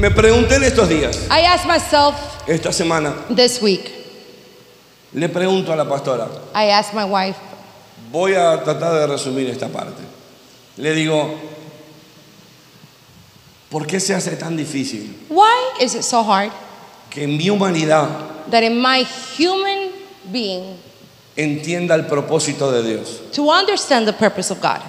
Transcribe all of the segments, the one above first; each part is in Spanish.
Me pregunté en estos días, I asked myself esta semana, this week, le pregunto a la pastora, I asked my wife, voy a tratar de resumir esta parte. Le digo, ¿por qué se hace tan difícil why is it so hard que en mi humanidad that in my human being entienda el propósito de Dios? to understand the purpose of God?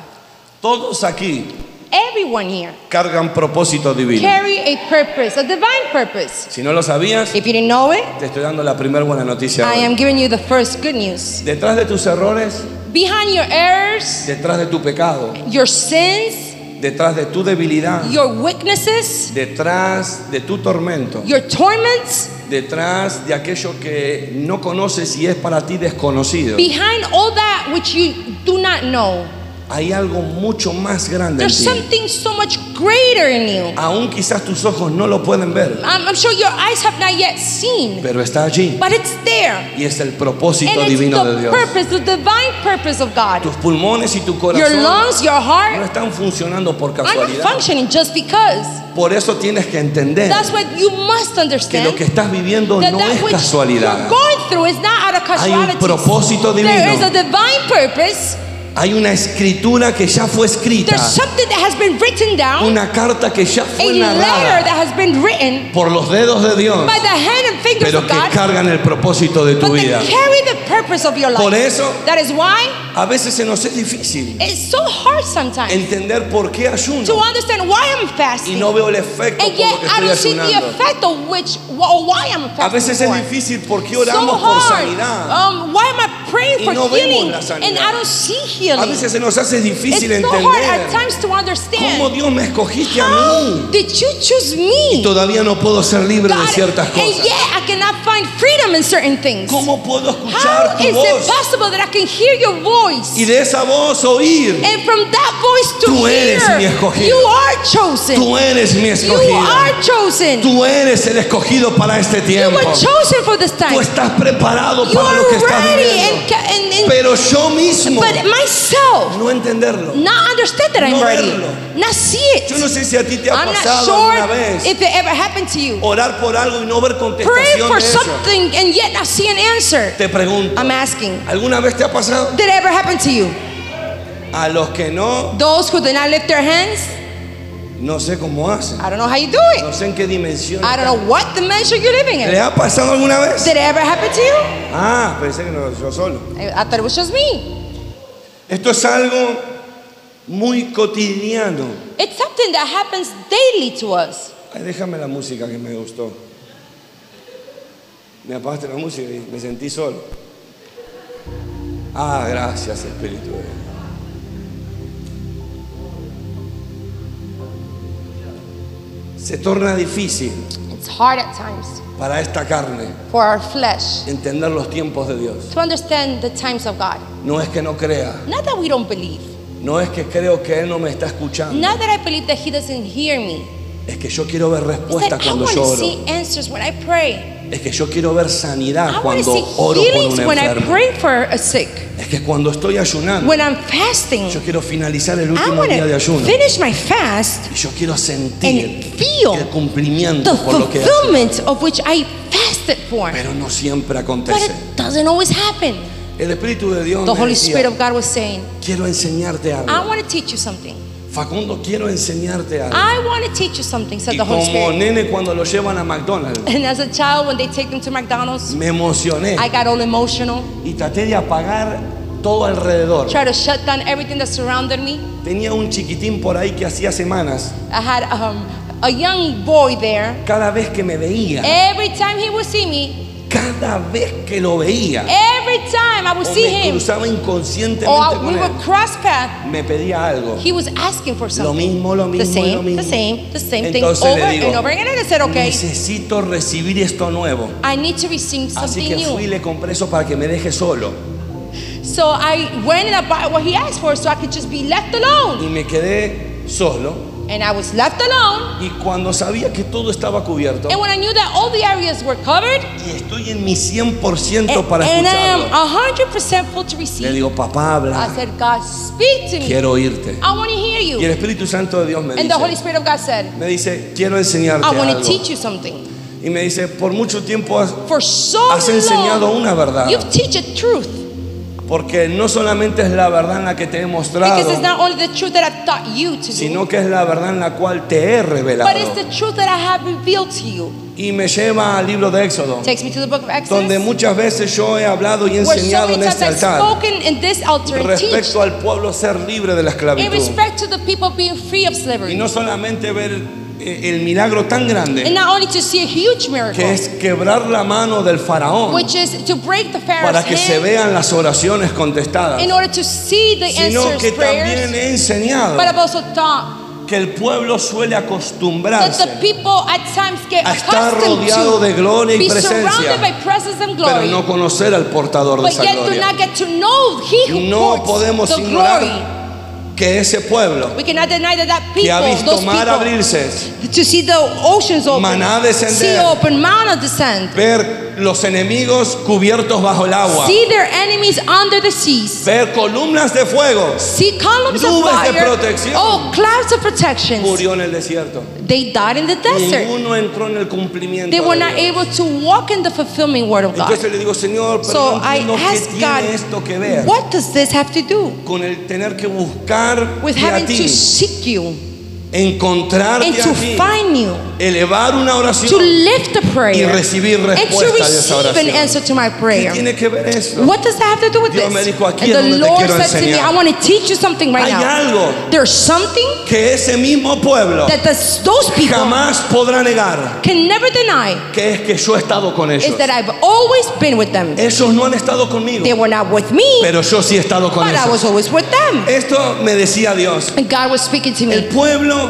Todos aquí Everyone here cargan propósito divino. carry a purpose, a divine purpose. Si no lo sabías, If you didn't know it, te estoy dando la primera buena noticia. I hoy. am giving you the first good news. Detrás de tus errores, Behind your errors, detrás de tu pecado, your sins, detrás de tu debilidad, your weaknesses, detrás de tu tormento, your torments, detrás de aquello que no conoces y es para ti desconocido, behind all that which you do not know, hay algo mucho más grande en ti. something so much greater in you. Aún quizás tus ojos no lo pueden ver, I'm, I'm sure your eyes have not yet seen, pero está allí but it's there. y es el propósito And it's divino de the Dios. purpose, the divine purpose of God. Tus pulmones y tu Your corazón lungs, your no heart están funcionando por are not casualidad. functioning just because. Por eso tienes que entender That's what you must que understand. lo que estás viviendo that no that es casualidad. you're going through is not out of Hay un propósito There divino. is a divine purpose. Hay una escritura que ya fue escrita, There's something that has been written down, una carta que ya a fue letter narrada that has been written por los dedos de Dios, by the hand and fingers pero of que God, cargan el propósito de tu vida. carry the purpose of your Por life. eso, That is why a veces se nos es difícil it's so hard sometimes entender por qué to ayuno understand why I'm y fasting. no veo el efecto And por lo yet que I estoy don't see the ayunando. effect of which why I'm A veces es difícil porque oramos por sanidad. Um, why am I praying Y for no vemos healing la and sanidad. I don't see A veces se nos hace difícil It's so hard at entender times to cómo understand. Dios me escogiste a How mí did you choose y me? todavía no puedo ser libre de God, ciertas and cosas. yet I cannot find freedom in certain things. ¿Cómo puedo escuchar How tu is it voz possible that I can hear your voice? y de esa voz oír? And from that voice to Tú eres mi hear, escogido. you are chosen. Tú eres mi You escogido. are chosen. Tú eres el escogido para este You tiempo. were chosen for this time. Tú estás preparado You para lo que are estás ready viviendo. and, ca- and, and Pero yo mismo but myself no entenderlo. not understand that I'm No ready, verlo. not see it. Yo no sé si a ti te ha I'm pasado alguna sure vez if it ever happened to you. orar por algo y no ver Pray contestación for de eso. something and yet not see an answer. Te pregunto, I'm asking, ¿alguna vez te ha pasado? did it ever happen to you? A los que no, Those who did not lift their hands, no sé cómo hacen. I don't know how you do it. No sé en qué dimensión. I don't know what dimension you're living ¿Le in. ha pasado alguna vez? Did it ever happen to you? Ah, pensé que no, yo solo. I I thought it was just me. Esto es algo muy cotidiano. It's something that happens daily to us. Ay, déjame la música que me gustó. Me apagaste la música y me sentí solo. Ah, gracias, Espíritu de Dios. Se torna difícil It's hard at times para esta carne for our flesh entender los tiempos de Dios. to understand the times of God. No es que no crea, Not that we don't believe, no es que creo que Él no me está escuchando, not that I believe that He doesn't hear me. es que yo quiero ver It's respuestas that I cuando want yo to oro. see answers when I pray. Es que yo quiero ver sanidad I want to cuando see oro por healings un when I enfermo. pray for a sick. Es que cuando estoy ayunando, When I'm fasting, yo quiero finalizar el I último want día de to ayuno finish my fast y yo quiero sentir feel el cumplimiento por lo que ayunado. fulfillment of which I fasted for. Pero no siempre But acontece. it doesn't always happen. El Espíritu de Dios The me Holy decía, Spirit of God was saying, quiero enseñarte I algo. want to teach you something. Facundo, quiero enseñarte algo. I want to teach you something, said Y the Holy como Spirit. nene cuando lo llevan a McDonald's, And as a child, when they take them to McDonald's, me emocioné I got all emotional, y traté de apagar todo alrededor. try to shut down everything that surrounded me. Tenía un chiquitín por ahí que hacía semanas. I had um, a young boy there. Cada vez que me veía, Every time he would see me, cada vez que lo veía, every time I would o see me him, cruzaba inconscientemente or I- con we él, would cross path, me pedía algo. he was asking for Lo something. mismo, lo The mismo, y lo same, mismo. the same, the same thing Entonces over le digo, and over again. And I said, okay, necesito recibir esto nuevo. I need to receive Así something que fui y new. le compré eso para que me deje solo. So I went and I bought what he asked for so I could just be left alone. Y me quedé solo. And I was left alone. Y cuando sabía que todo estaba cubierto And when I knew that all the areas were covered, y estoy en mi 100% and, para and I am escucharlo, 100% full to le receive, digo, papá, I habla, said, God, speak to me. quiero oírte. I want to hear Y el you. Espíritu Santo de Dios me And the Holy dice, Spirit of God said, me dice, quiero enseñarte I want to teach you something. Y me dice, por mucho tiempo has- For so has enseñado una verdad. long, you've truth. Porque no solamente es la verdad en la que te he Because it's mostrado, not only the truth that I've taught you to do, sino que es la verdad en la cual te he but it's revelado. the truth that I have revealed to you. Y me lleva al libro de Éxodo, Takes me to the book of Exodus, donde muchas veces yo he hablado y where so enseñado many en times este I've altar spoken in this altar and teach respecto al pueblo ser libre de la in esclavitud. respect to the people being free of Y no solamente ver el milagro tan And grande not only to see a huge miracle, que es quebrar la mano del faraón which is to break the para que se vean las oraciones contestadas, in order to see the sino que answers también prayers, he enseñado but I've also taught que el pueblo suele acostumbrarse the people at times get a estar rodeado de gloria y be surrounded by presencia, presence and pero no conocer al portador de but esa gloria. No podemos ignorar. Que ese pueblo We cannot deny that that que ha people, visto those mar people, abrirse, to see the oceans open, Maná descender. sea open, manna descend, ver los enemigos cubiertos bajo el agua, see their enemies under the seas, ver columnas de fuego, see columns of Nubes de protección. oh, clouds of protection. murió en el desierto. They died in the desert. Ninguno entró en el cumplimiento. They were not able to walk in the fulfillment word of God. Entonces le digo, Señor, pero So no I qué asked tiene esto que ver God, what does this have to do con el tener que buscar with a having ti, to seek you encontrarte and a to ti, find you, elevar una to oración. lift a prayer, y recibir and to respuesta de esa receive an oración. answer to my ¿Qué prayer? tiene que ver eso? What does that have to do with Dios this? me dijo, aquí and es donde te Lord quiero said to me, enseñar. I want to teach you something right Hay now. algo There's something que ese mismo pueblo that those people jamás podrá negar, can never deny que es que yo he estado con ellos. is that I've always been with them. Ellos no han estado conmigo, They were not with me, pero yo sí he estado con but I was ellos. always with them. Esto me decía Dios. And God was speaking to El me. pueblo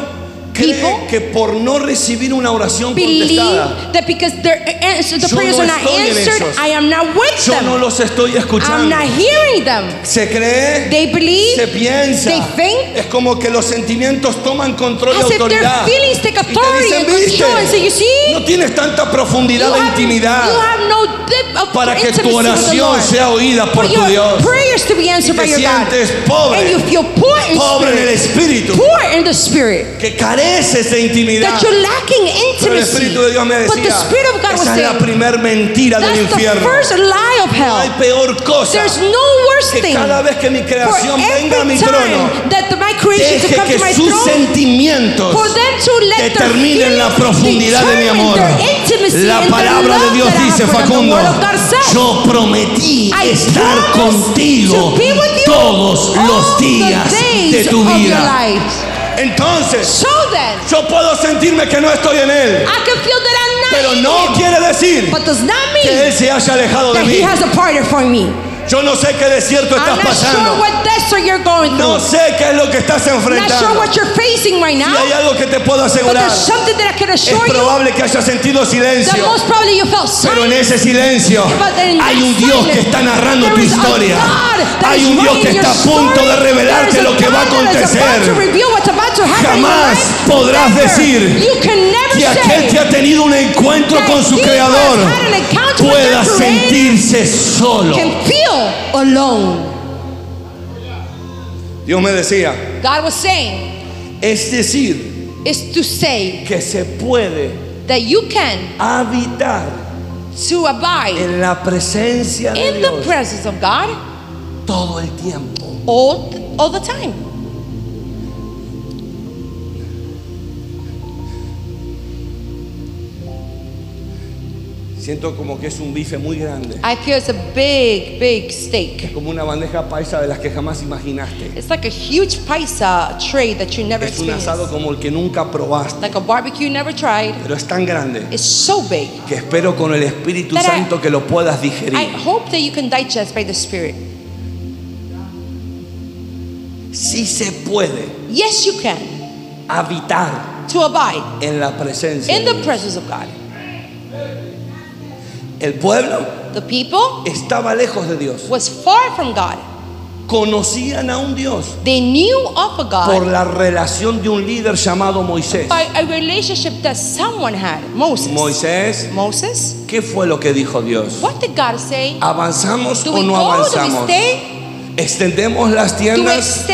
cree que por no recibir una oración contestada, that because their answer, the Yo prayers no are not answered. I am not with yo no los estoy I'm escuchando. not hearing them. Se cree, They believe se piensa. they think Es como que los sentimientos toman control y their autoridad. feelings take Y te authority dicen, and so you "Viste, see, no tienes tanta profundidad you de have, intimidad you have no depth of para que tu oración sea oída por tu your Dios. prayers to be answered Y by te your God. sientes pobre, And you feel poor in pobre en el espíritu, Poor in the spirit. que careces de intimidad. That you're lacking Pero el intimacy. Espíritu de Dios me But the decía, Spirit of God was esa es la primer mentira del that's the infierno. first lie of No hay hell. peor cosa There's no worse que thing. cada vez que mi creación venga a mi trono, that my creation to deje come que to my sus throne, sentimientos for them to let determinen la profundidad de mi amor. intimacy La palabra de Dios dice, Facundo, yo prometí I estar contigo to be with you todos los días de tu of your vida. Entonces, So then, yo puedo sentirme que no estoy en Él, I can feel that I'm not pero no quiere decir que Él se haya alejado de mí. Yo no sé qué desierto estás I'm not sure pasando. what desert you're going No through. sé qué es lo que estás I'm not sure enfrentando. what you're facing right now. hay algo que te puedo asegurar. there's something that I can Es assure you probable que hayas sentido that silencio, most probably you felt pero en ese silencio hay un Dios que está narrando tu historia. Hay un Dios que está a punto de revelarte lo que va a acontecer. Jamás podrás decir Que aquel que ha tenido un encuentro con su creador pueda sentirse solo. Alone. Dios me decía, God was saying es decir, is to say que se puede that you can habitar to abide en la presencia de in the presence of God todo el tiempo. all, all the time. Siento como que es un bife muy grande, I feel it's a big, big steak. como una bandeja paisa de las que jamás imaginaste. It's like a huge paisa tray that you never Es un asado experienced. como el que nunca probaste, Like a barbecue you never tried. pero es tan grande It's so big. que espero con el Espíritu That I- Santo que lo puedas I digerir. hope that you can digest by the Spirit. Si se puede Yes, you can. habitar To abide en la presencia. in the presence of God. El pueblo The people estaba lejos de Dios. was far from God. conocían a un Dios They knew of a por God la relación de un líder llamado Moisés. by a relationship that someone had. Moses. Moisés, Moses. ¿qué fue lo que dijo Dios? What did God say? ¿Avanzamos Do o no go? Avanzamos? ¿Extendemos las tiendas?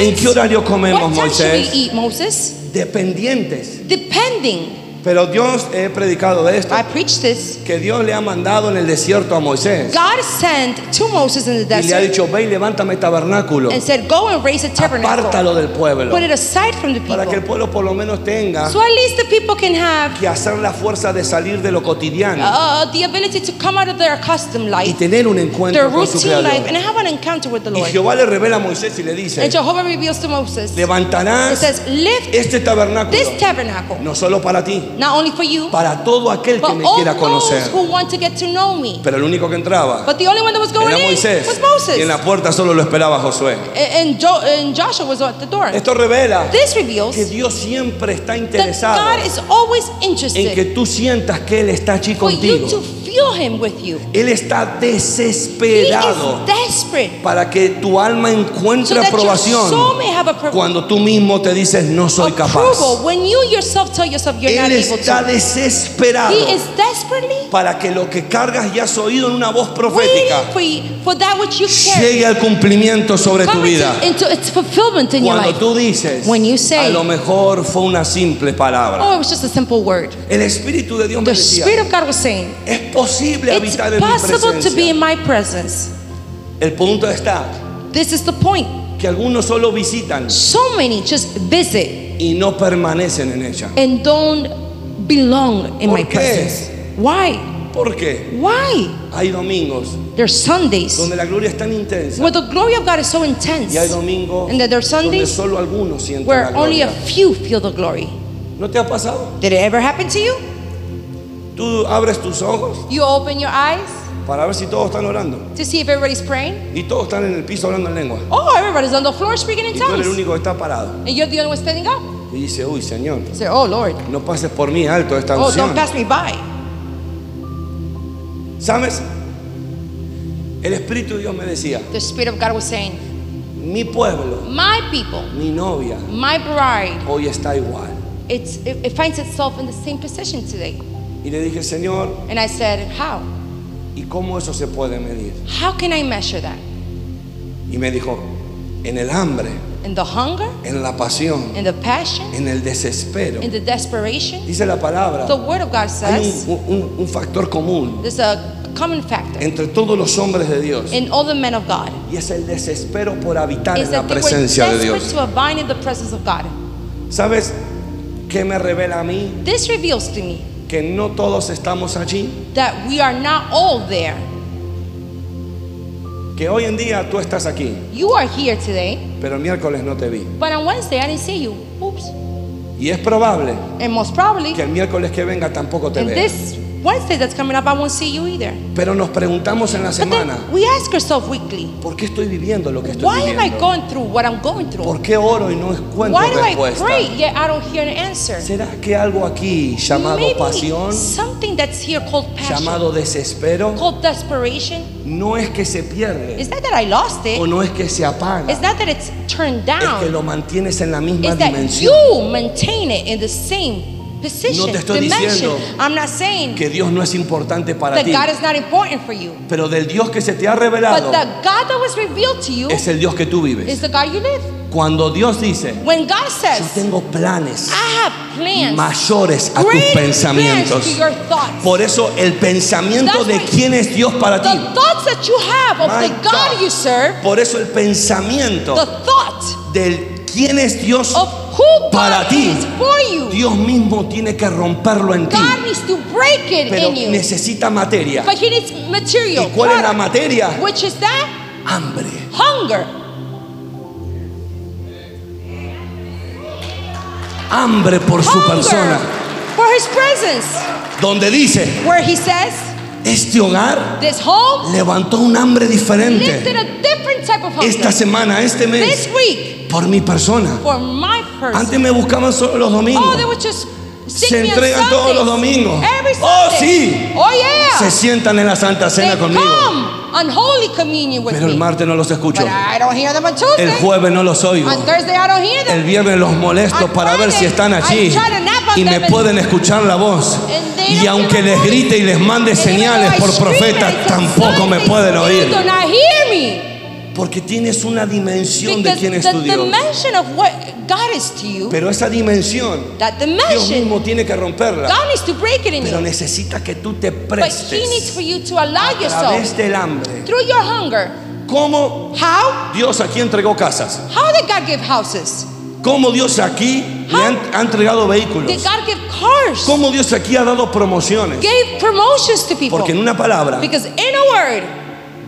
¿En qué horario comemos, What Moisés? eat, Moses? Dependientes. Depending. Pero Dios, he predicado de esto, I preached this. que Dios le ha mandado en el desierto a Moisés. God sent to Moses in the Y le ha desert dicho, ve y levántame tabernáculo. and said, Go and raise a tabernacle. Apártalo del pueblo. Put it aside from the Para que el people. pueblo por lo menos tenga So at least the people can have que hacer la fuerza de salir de lo cotidiano uh, the ability to come out of their accustomed y life, tener un their encuentro con su routine life, creador. and have an encounter with the Y Lord. Jehová le revela a Moisés y le dice, And Jehovah reveals to Moses, it levantarás says, Lift este tabernáculo this tabernacle, no solo para ti, not only for you, para todo aquel que but me all quiera conocer. those who want to get to know me. Pero el único que entraba But the only one that was going era in Moisés. was Moses. Y en la puerta solo lo esperaba Josué. And, Jo- and Joshua was at the door. Esto revela This reveals que Dios siempre está that interesado God is always en que interested tú sientas que Él está allí for you contigo. feel Him with you. Él está He desesperado is desperate para que tu alma so encuentre that your soul aprobación may have a pro- cuando tú mismo te dices no soy capaz. approval when you yourself tell yourself you're not Él está desesperado He is desperately para que lo que cargas y has oído en una voz profética waiting for, you, for that which you carry llegue al cumplimiento sobre tu vida. into, into its fulfillment in your Cuando life. tú dices, When you say- a lo mejor fue una simple palabra. Oh, it was just a simple word. El Espíritu de Dios me The Spirit decía, of God was saying, es posible It's habitar en mi possible to be in my presence. El punto está This is the point. que algunos solo visitan So many just visit y no permanecen en ella. and don't belong in ¿Por my qué? presence. Why? ¿Por qué? Why? Hay domingos There's Sundays donde la gloria es tan intensa where the glory of God is so intense y hay domingos and that there are donde Sundays solo algunos sienten la where only a few feel the glory. ¿No te ha pasado? Did it ever happen to you? Tú abres tus ojos You open your eyes para ver si todos están orando to see if everybody's praying. y todos están en el piso hablando en lengua. Oh, everybody's on the floor speaking in Y tú eres el tongues. único que está parado. And you're the only one standing up. Y dice, uy, Señor, say, Oh, Lord. no pases por mí alto esta Oh, unción. don't pass me by. ¿Sabes? El Espíritu de Dios me decía, The Spirit of God was saying, mi pueblo, My people, mi novia, my bride, hoy está igual. it's, it, it finds itself in the same position today. Y le dije, Señor, And I said, How? ¿y cómo eso se puede medir? How can I measure that? Y me dijo, en el hambre, In the hunger, en la pasión, in the passion, en el desespero. in the desperation? Dice la palabra, The Word of God hay says un, un- un factor común there's a common factor entre todos los hombres de Dios in all the men of God. y es el desespero por habitar en la presencia de Dios. to abide in the presence of God. ¿Sabes qué me revela a mí? This reveals to me Que no todos estamos allí. that we are not all there. Que hoy en día tú estás aquí, You are here today, pero el miércoles no te vi. but on Wednesday I didn't see you. Oops. Y es probable And most probably, que el miércoles que venga tampoco te and vea. this Wednesday that's coming up, I won't see you either. Pero nos preguntamos en la semana, we ask ourselves weekly, ¿por qué estoy viviendo lo que estoy why am I viviendo? going through what I'm going through? ¿Por qué oro y no encuentro Why do I respuesta? pray yet I don't hear an answer? ¿Será que algo aquí llamado Maybe pasión, something that's here called passion, llamado desespero, called desperation. no es que se pierde It's not that I lost it. o no es que se apaga? It's not that it's turned Es que down. lo mantienes en la misma that dimensión. you maintain it in the same position, No te estoy diciendo I'm not saying Que Dios no es importante para that ti, God is not important for you. pero del Dios que se te ha But revelado the God that was revealed to you es el Dios que tú is vives. the God you live. Cuando Dios dice, When God yo says, tengo planes I have plans, mayores a tus pensamientos. to your thoughts. Por eso el pensamiento That's de quién es Dios para ti. The thoughts that you have of My the God, God. you serve, Por eso el pensamiento the thought del quién es Dios para ti. Dios mismo tiene que romperlo en ti. God needs to break it Pero necesita materia. But He needs material. ¿Y cuál es la product, materia? Which is that Hambre. hunger. Hambre por su Hunger persona. for His presence. Donde dice, Where He says, este hogar This home levantó un hambre diferente. a different type of hunger. Esta semana, este mes, This week, por mi persona. for my person. Antes me buscaban solo los Oh, domingos. seek Se on entregan todos los domingos. Oh, sí. Oh, yeah. Se sientan en la Santa Cena conmigo. come unholy communion with Pero el martes no los escucho. I don't hear them on Tuesday. El jueves no los oigo. On Thursday I don't hear them. El viernes los molesto On para ver si Friday, están allí on y me pueden escuchar la voz. Y aunque les grite y les mande señales por scream profeta, and I tampoco me pueden oír. Porque tienes una dimensión de quién es tu Dios. dimension of what God is to you, Pero esa dimensión, Dios mismo tiene que romperla. God needs to break it in Pero you. necesita que tú te But He needs prestes for you to allow a través yourself del hambre. through your hunger. ¿Cómo How? Dios aquí entregó casas? How did God give houses? ¿Cómo Dios aquí le han- ha entregado vehículos? Did God give cars? ¿Cómo Dios aquí ha dado promociones? Gave promotions to people? Porque en una palabra,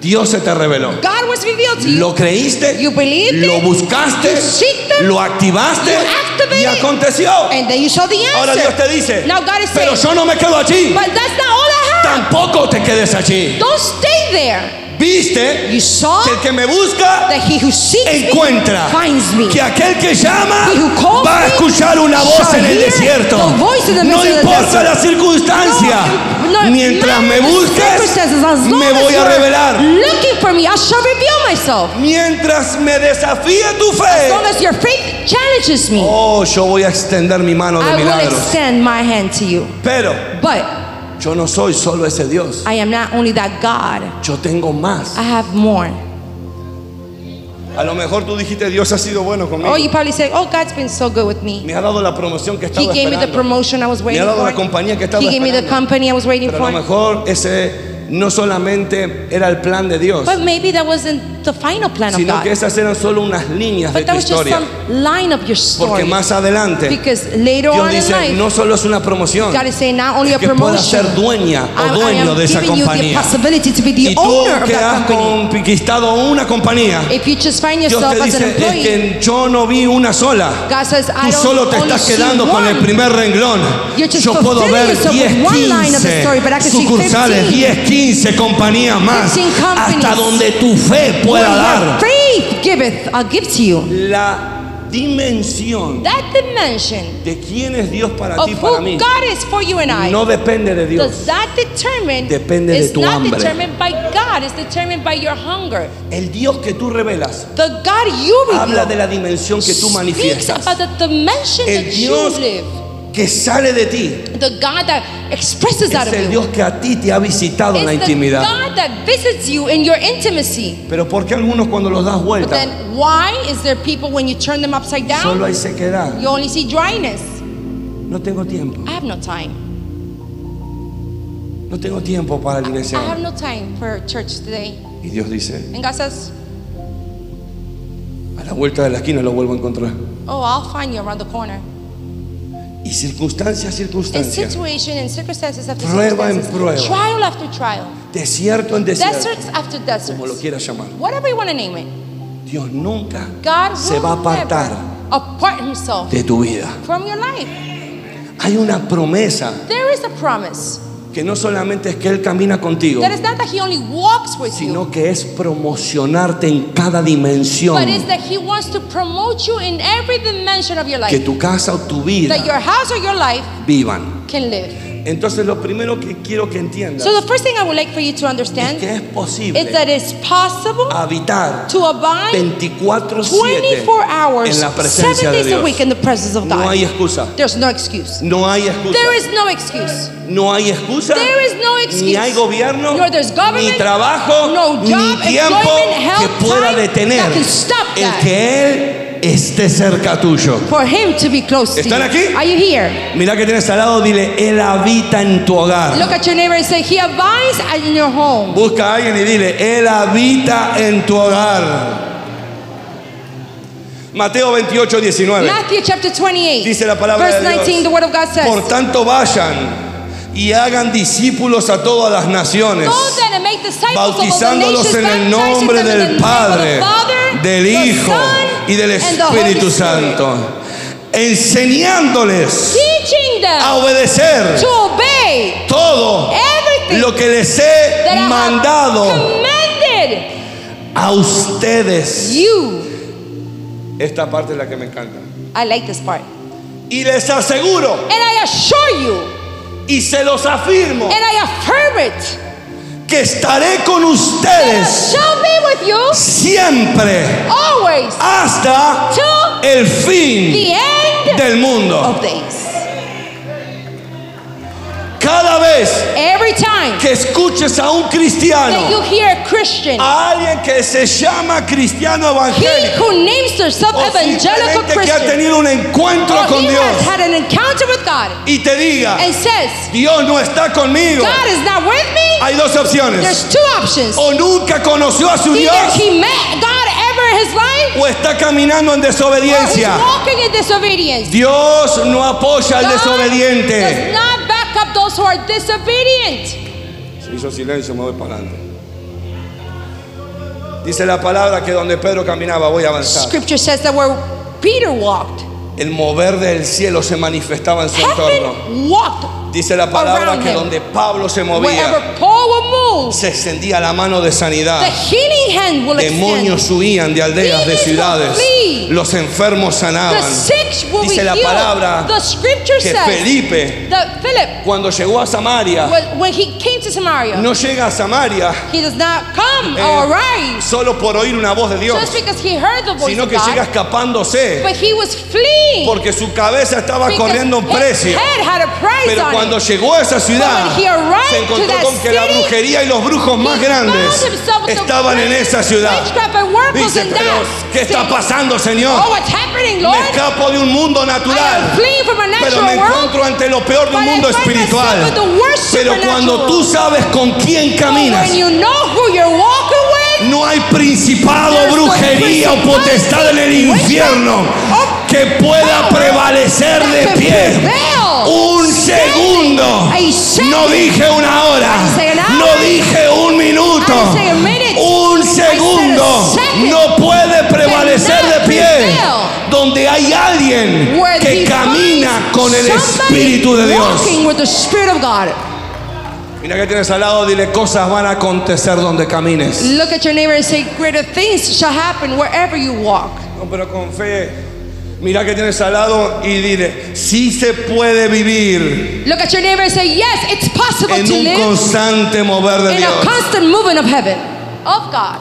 Dios se te reveló. God was revealed to you. Lo creíste, You believed lo it, buscaste, you seeked it, lo activaste you y aconteció. And then you saw the answer. Ahora Dios te dice, Now God is pero saying, yo no me quedo allí. but that's not all I have. Tampoco te quedes allí. Don't stay there. Viste You saw que el que me busca that he who seeks encuentra. me finds me. Que aquel que llama va a escuchar una voz en el desierto. No importa la circunstancia. No, no, Mientras me busques, as me as voy a revelar. For me, I shall reveal myself. Mientras me desafíe tu As fe. long as your faith challenges me, Oh, yo voy a extender mi mano de I will milagros. extend my hand to you. Pero But yo no soy solo ese Dios. I am not only that God, Yo tengo más. I have more. A lo mejor tú dijiste, Dios ha sido bueno conmigo. Oh, you probably say, Oh, God's been so good with me. Me ha dado la promoción que He estaba gave me the esperando. promotion I was Me waiting ha dado for. la compañía que estaba He gave me the esperando. company I was waiting Pero a lo for. mejor ese no solamente era el plan de Dios, But maybe that wasn't the final plan of sino que esas eran solo unas líneas de But tu that was just historia. some line of your Porque story. más adelante Because later Dios on in dice, life, no solo es una promoción, God is saying not only a que puedas ser dueña o I, dueño am de esa giving you the compañía. possibility to be the Y tú owner of que that has company. conquistado una compañía, If you just find Dios yourself te as an dice, es employee, que yo no vi una sola. God says, I Tú don't solo te only estás see quedando con el one. primer renglón. You're just Yo puedo fulfilling ver yourself 10, with one line of the 15 story, but I can see sucursales, 15. 10, 15 compañías más. 15 companies. Hasta donde tu fe pueda dar. faith giveth, I'll give to you. La dimensión That dimension de quién es Dios para of ti para mí God is for you and I no depende de Dios. does that determine Depende de tu not hambre. determined by God, it's determined by your hunger. El Dios que tú revelas The God you habla de la dimensión que tú manifiestas. about the dimension El that Dios you live. Que sale de ti The God that expresses out es of el you. Dios que a ti te ha visitado en la intimidad. God that visits you in your intimacy. Pero ¿por qué algunos cuando los das But vuelta then why is there people when you turn them upside solo down, hay sequedad? you only see dryness? No tengo tiempo. I have no time. No tengo tiempo para la I iglesia. have no time for church today. Y Dios dice, And God says, a la vuelta de la esquina lo vuelvo a encontrar. Oh, I'll find you around the corner. Y circunstancia a In circunstancia, situation and circumstances after Prueba en prueba. trial after trial, desierto en desierto, deserts. After como lo quieras llamar, whatever you want to name it, Dios nunca God se va a apartar apart Himself de tu vida. from your life. Hay una promesa. There is a promise que no solamente es que Él camina contigo, that is not that He only walks with you, sino que es promocionarte en cada dimensión. but that He wants to promote you in every dimension of your Que life, tu casa o tu vida that your house or your life vivan. can live. Entonces lo primero que quiero que entiendas So the first thing I would like for you to es understand que es posible is that it's possible habitar to abide 24/7 24 hours, en la presencia seven de days a Dios. week in the presence of No God. hay excusa. There's no excuse. No hay excusa. There is no excuse. No hay excusa. There is no excuse. Ni hay gobierno, Nor there's government, ni trabajo, no ni job, tiempo employment, health, que pueda time detener that can stop el that. que Él esté cerca tuyo. For him to be close to ¿Están you. aquí? Are you here? Mira que tienes al lado, dile, Él habita en tu hogar. Look at your neighbor and say, He abides in your home. Busca a alguien y dile, Él habita en tu hogar. Mateo 28, 19. Matthew chapter 28. Dice la palabra verse de Dios. 19, the word of God says, Por tanto, vayan y hagan discípulos a todas las naciones. Bautizándolos en el nombre del Padre, del Hijo y del Espíritu. Santo, enseñándoles a obedecer to obey todo lo que les he mandado a ustedes. you. Esta parte es la que me encanta. I like this part. Y les aseguro And I assure you, y se los afirmo and I affirm it, que estaré con ustedes shall be with you siempre always hasta el the fin end del mundo. of days. Cada vez Every time que escuches a un that you cristiano, hear a Christian, a alguien que se llama cristiano he evangélico, who names themselves o evangelical simplemente que ha Christian, tenido un encuentro or con he Dios has had an encounter with God y te diga, and says, Dios no está conmigo, God is not with me, hay dos opciones. there's two options. O nunca conoció a su Either Dios he met God ever in his life, o está caminando en or he's desobediencia. walking in disobedience. Dios no apoya al God desobediente. does not back up those who are disobedient. Se hizo silencio, me voy para adelante. Dice la palabra que donde Pedro caminaba, voy a avanzar. Scripture says that where Peter walked, El mover del cielo se manifestaba en su entorno. heaven walked. Dice la palabra que donde Pablo se movía, se extendía la mano de the sanidad. Demonios huían de aldeas, de ciudades. Los enfermos sanaban. Dice la palabra Que Felipe, cuando llegó a Samaria, when, when he came to Samaria, no llega a Samaria he does not come eh, solo por oír una voz de Dios, just because he heard the voice sino que llega escapándose but he was fleeing porque su cabeza estaba corriendo un his precio. Pero on cuando llegó a esa ciudad, se encontró con que la brujería y los brujos más grandes estaban en esa ciudad. Dice, pero ¿qué está city. pasando, Señor? Oh, Me escapo de un mundo natural, pero me encuentro ante lo peor de un mundo espiritual. Pero cuando tú sabes con quién caminas, no hay principado, brujería o potestad en el infierno que pueda prevalecer de pie. Un segundo. No dije una hora. No dije un minuto. Un segundo no puede prevalecer de pie donde hay alguien que camina con el Espíritu de Dios. Mira que tienes al lado, dile cosas van a acontecer donde camines. Look at your neighbor and say, Greater things shall happen wherever you walk. No, pero con fe. Mira que tienes al lado y dile, sí se puede vivir Look at your neighbor and say, Yes, it's possible en to un live constante mover de in a Dios. constant movement of heaven, of God.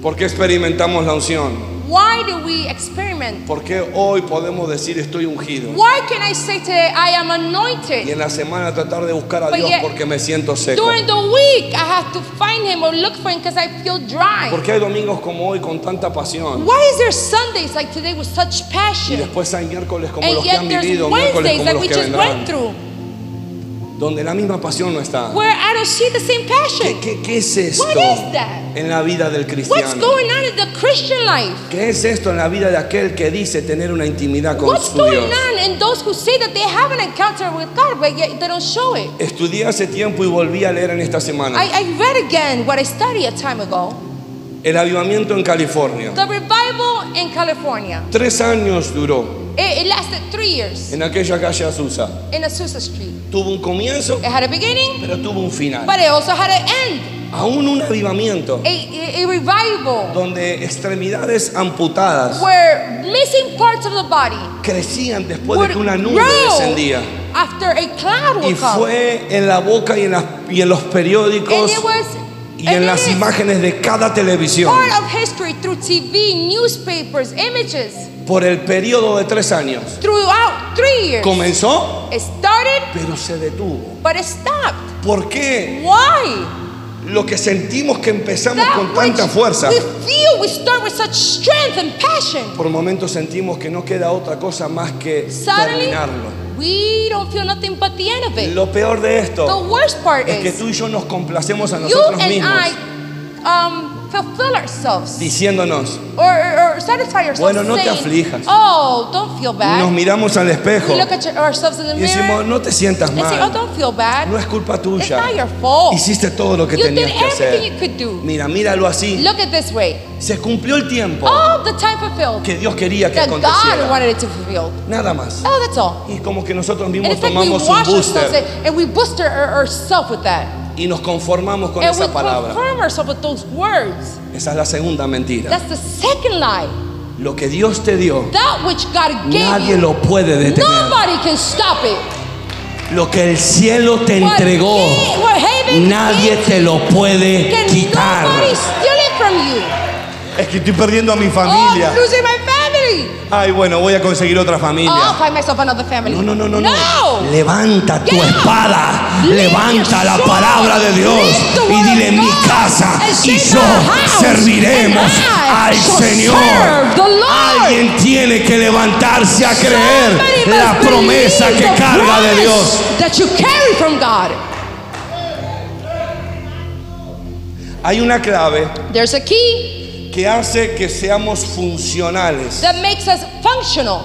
¿Por qué experimentamos la unción? Why do we experiment? ¿Por qué hoy podemos decir estoy ungido? Why can I say today I am Y anointed? en la semana tratar de buscar a But Dios yet, porque me siento seco. During the week, I have to find him or look for him because I feel dry. ¿Por qué hay domingos como hoy con tanta pasión? Why is there Sundays like today with such Y passion? después hay miércoles como And los que han vivido, miércoles como los que vendrán, donde la misma pasión no está. where I don't see the same ¿Qué, passion. qué- qué es esto What is that? en la vida del What's cristiano? going on in the Christian life? ¿Qué es esto en la vida de aquel que dice tener una intimidad con What's su going Dios? on in those who say that they have an encounter with God, but yet they don't show it? Estudié hace tiempo y volví a leer en esta semana. I, I read again what I studied a time ago. El avivamiento en California. The revival in California. Tres años duró It, it lasted three years en aquella calle Azusa. in Azusa Street. Tuvo un comienzo, It had a beginning, pero tuvo un final. but it also had an end. Aún un avivamiento A, a, a revival donde extremidades amputadas where missing parts of the body crecían después de would que una nube grow descendía. after a cloud Y would come. fue en la boca y en, las- y en los And periódicos it was y en las imágenes de cada televisión part of history through TV, newspapers, images por el periodo de tres años. throughout three years. Comenzó, It started, pero se detuvo. but it stopped. ¿Por qué? Why? Lo que sentimos que empezamos That con tanta which fuerza, we feel we start with such strength and passion. por momentos sentimos que no queda otra cosa más que Suddenly, terminarlo. We don't feel nothing but the end of it. Lo peor de The esto worst part es que is tú y yo nos complacemos a you nosotros and mismos I um, fulfill ourselves diciéndonos, or, or, or satisfy ourselves. Bueno, no te saying, aflijas. Oh, don't feel nos bad. miramos al espejo We look at ourselves in the y decimos, mirror no te sientas say, Oh, mal, don't feel bad. no es culpa It's tuya. not your fault. Hiciste todo lo que You tenías did que everything hacer. you could do. Mira, míralo así. Look at this way. Se cumplió el tiempo All the time fulfilled que Dios quería que that God aconteciera. wanted it to fulfill. Nada más. Oh, that's all. Y como que nosotros And mismos it's like we tomamos un booster and- we booster our- ourselves with that. Y nos conformamos con And we esa palabra. Esa es la segunda mentira. That's the second lie. Lo que Dios te dio, That which God gave nadie you, lo puede detener. nobody can stop it. Lo que el cielo te What entregó, he- what heaven nadie te lo puede Can quitar. nobody steal it from you? Es que estoy perdiendo a mi Oh, familia. I'm Ay, bueno, voy a conseguir otra Oh, familia. find myself another family. No, no, no, no, no. Levanta tu espada, levanta la palabra de Dios y dile mi casa y yo "My house serviremos al Señor. serve the Lord." Alguien tiene que levantarse a creer la promesa que carga de Dios. That you carry from God. Hay una clave There's a key que hace que seamos funcionales that makes us functional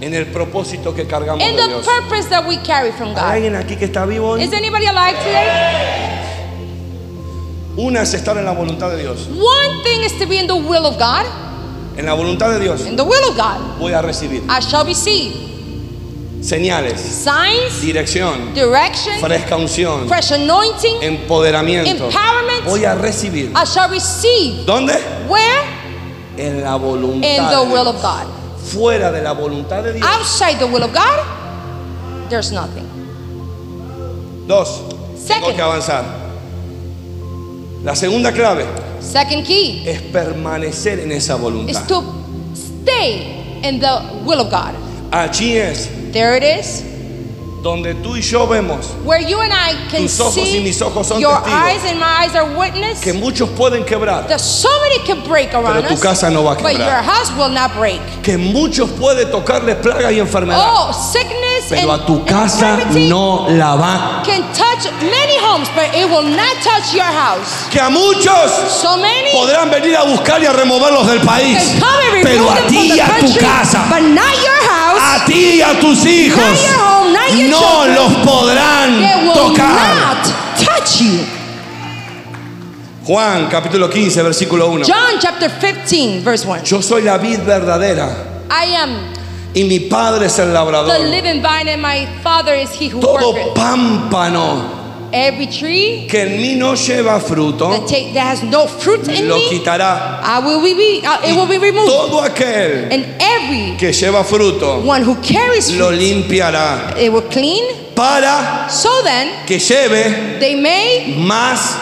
en el propósito que cargamos in de the Dios. purpose that we carry from ¿Hay God. alguien aquí que está vivo hoy? Is anybody alive today? Una es estar en la voluntad de Dios. One thing is to be in the will of God. En la voluntad de Dios In the will of God, voy a recibir I shall receive señales, signs, dirección, direction, fresca unción, fresh anointing. empoderamiento. Empowerment. Voy a recibir. I shall receive. ¿Dónde? Where? En la voluntad. In de the will Dios. of God. Fuera de la voluntad de Dios. Outside the will of God, there's nothing. Dos. Tengo Second. que avanzar. La segunda clave Second key es permanecer en esa is voluntad. to stay in the will of God. Allí es There it is. Donde tú y yo vemos Where you and I can Tus ojos y see mis ojos son your testigos. eyes and my eyes are witness que muchos pueden quebrar, that so many can break around tu casa no va a but quebrar. your house will not break. que muchos pueden tocarles plaga y enfermedad, Oh, sickness pero a tu casa no la va. can touch many homes, but it will not touch your house. Que a muchos So many podrán venir a buscar y a removerlos del país, can come and pero a ti y a tu casa, but not your house. a ti y a tus hijos, Not your home, not your no los podrán tocar. Juan capítulo 15, versículo 1. John chapter 15, verse 1. Yo soy la vid verdadera I am y mi padre es el the labrador. living vine, and my Father is he who Todo worketh. pámpano Every tree que en mí no lleva fruto, that, take, that has no fruit in lo me, quitará. I will be, uh, it will be removed. Todo aquel And every que lleva fruto, one who carries lo fruit, limpiará it will clean. para So then, que lleve they may más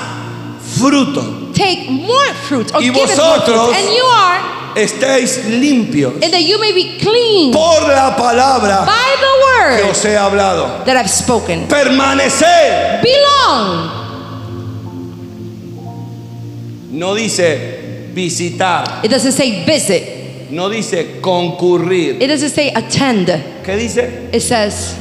fruto. take more fruit or Y give it more vosotros- fruit. And you are, Estéis limpios and that you may be clean por la palabra by the que word os he hablado. that I've spoken. Permanecer. Belong. No dice visitar, It doesn't say visit. no dice concurrir. It doesn't say attend. ¿Qué dice? It says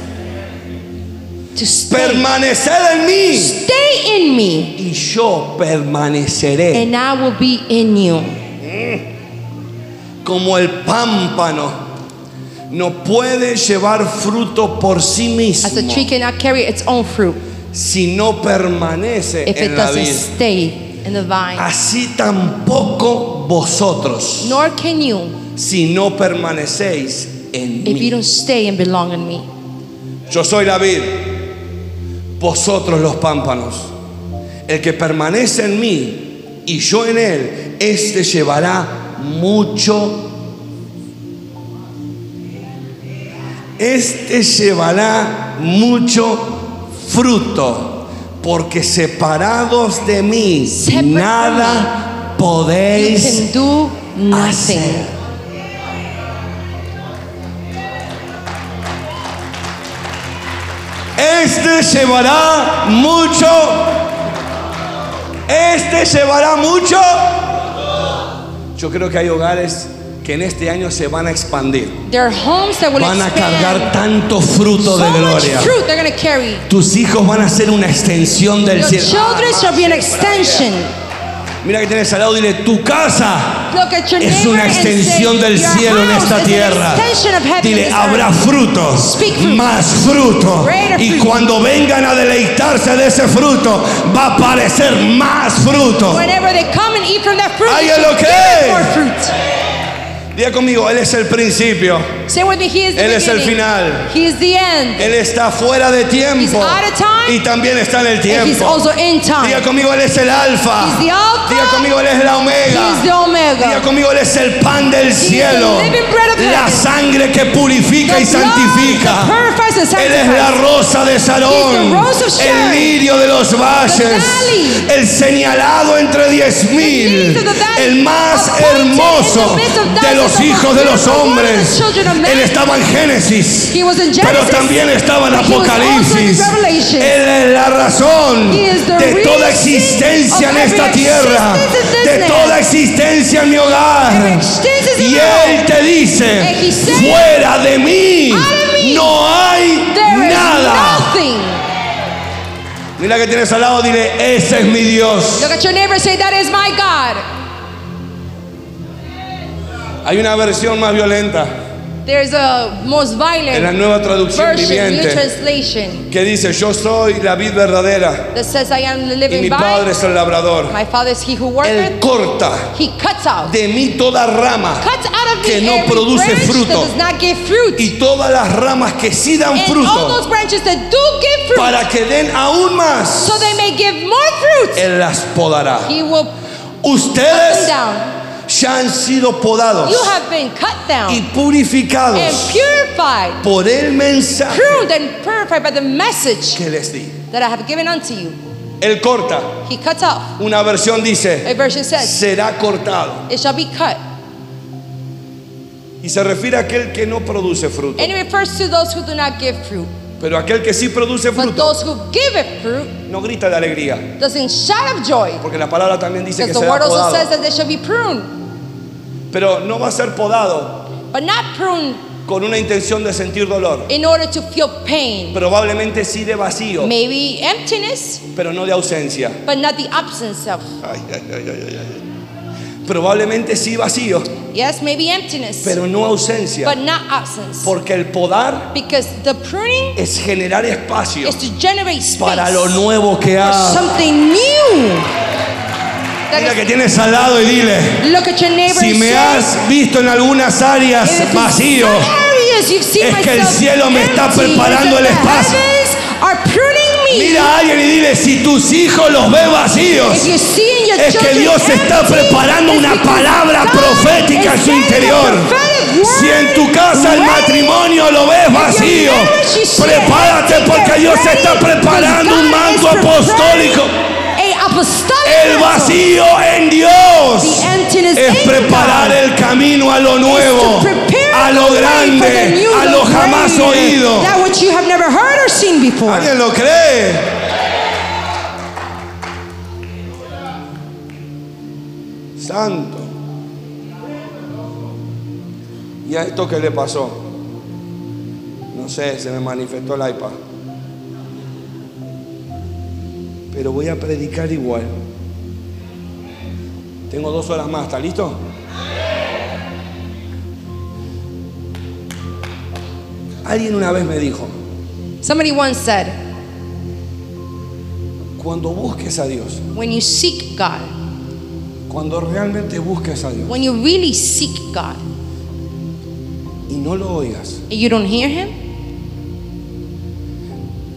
to stay. Permanecer en mí Stay in me, y yo permaneceré and I will be in you. Como el pámpano. No puede llevar fruto por sí As a mismo tree cannot carry its own fruit si no permanece if it en la doesn't vid. stay in the vine. Así tampoco vosotros Nor can you si no permanecéis en if you mí. don't stay and belong in me. Yo soy la vid, vosotros los pámpanos. El que permanece en mí y yo en él, este llevará mucho. Este llevará mucho fruto, porque separados de mí Separate nada podéis hacer. Este llevará mucho. Este llevará mucho. Yo creo que hay hogares que en este año se van a expandir. Van a cargar tanto fruto so de gloria. Tus hijos van a ser una extensión del Your cielo. Mira que tienes al lado, dile, tu casa es una extensión del "Your cielo en esta tierra. Dile, habrá earth." frutos, más fruto. Y cuando vengan a deleitarse de ese fruto, va a aparecer más fruto. Es lo should Diga conmigo, Él es el principio, Say with me, He is the Él es el beginning. final. He is the end. Él está fuera de He's tiempo out of time. y también está en el And He's tiempo. also in time. Diga conmigo, Él es el alfa. He's the Alpha. Diga conmigo, Él es la omega. He's the Diga Omega. conmigo, Él es el pan del cielo. living bread of La sangre que purifica y The blood santifica. Él es la rosa de Sarón, He's the el lirio de los valles, el señalado entre diez mil, the el más hermoso the de thousands los hijos de los hombres. Él estaba en Génesis, pero también estaba en Apocalipsis. Él es la razón de toda existencia en esta tierra, de toda existencia en mi hogar. Y Él te dice, fuera de mí no hay nada. Mira que tienes al lado, dile, ese es mi Dios. Look at your neighbor say, That is my God. Hay una versión más violenta There's a most en la violent nueva traducción version, new viviente translation, que dice, yo soy la vid verdadera that says, I am the y living mi padre es el labrador. My father is he who Él corta He cuts out. de mí toda rama Cuts out of que no produce fruto. that does not give fruit. y todas las ramas que sí dan And all fruto those branches that do give fruit, para que den aún más, so they may give more fruit, Él las podará. he will Ustedes down. Ya han sido podados You have been cut down y and purificados purified, por el mensaje pruned and purified by the message que les di. that I have given unto you. Él corta. He cuts off. Una versión A dice, version says, será cortado. It shall be cut. Y se refiere a aquel que no produce fruto. And it refers to those who do not give fruit. Pero aquel que sí produce But fruto those who give it fruit no grita de alegría. doesn't shout of joy. Porque la palabra también dice que será podado. Pero no va a ser podado But not pruned con una intención de sentir dolor. in order to feel pain. Probablemente sí de vacío, Maybe emptiness, pero no de ausencia. but not the absence of. Ay, ay, ay, ay, ay, ay. Probablemente sí vacío, Yes, maybe emptiness, pero no ausencia. but not absence. Porque el podar Because the pruning es generar espacio is to generate space para lo nuevo que for something new. Mira que tienes al lado y dile, look at your neighbor si and me say, has visto en algunas áreas If in vacío, some areas you've seen es que el myself cielo me está empty, preparando el the espacio. heavens are pruning me. mira a alguien y dile, si tus hijos los ves vacíos, If your es que children Dios está empty, preparando it's una because palabra God profética en is su a interior. prophetic word Si en tu casa el ready. matrimonio lo ves vacío, marriage is prepárate porque Dios ready, está preparando because un God manto is preparing apostólico. El vacío en Dios es preparar el camino a lo nuevo, a lo grande, a lo jamás oído. ¿Alguien lo cree? Santo. ¿Y a esto qué le pasó? No sé, se me manifestó el iPad. Pero voy a predicar igual. Tengo dos horas más, ¿está listo? Alguien una vez me dijo, Somebody once said, cuando busques a Dios, when you seek God, cuando realmente busques a Dios when you really seek God y no lo oigas, and you don't hear Him,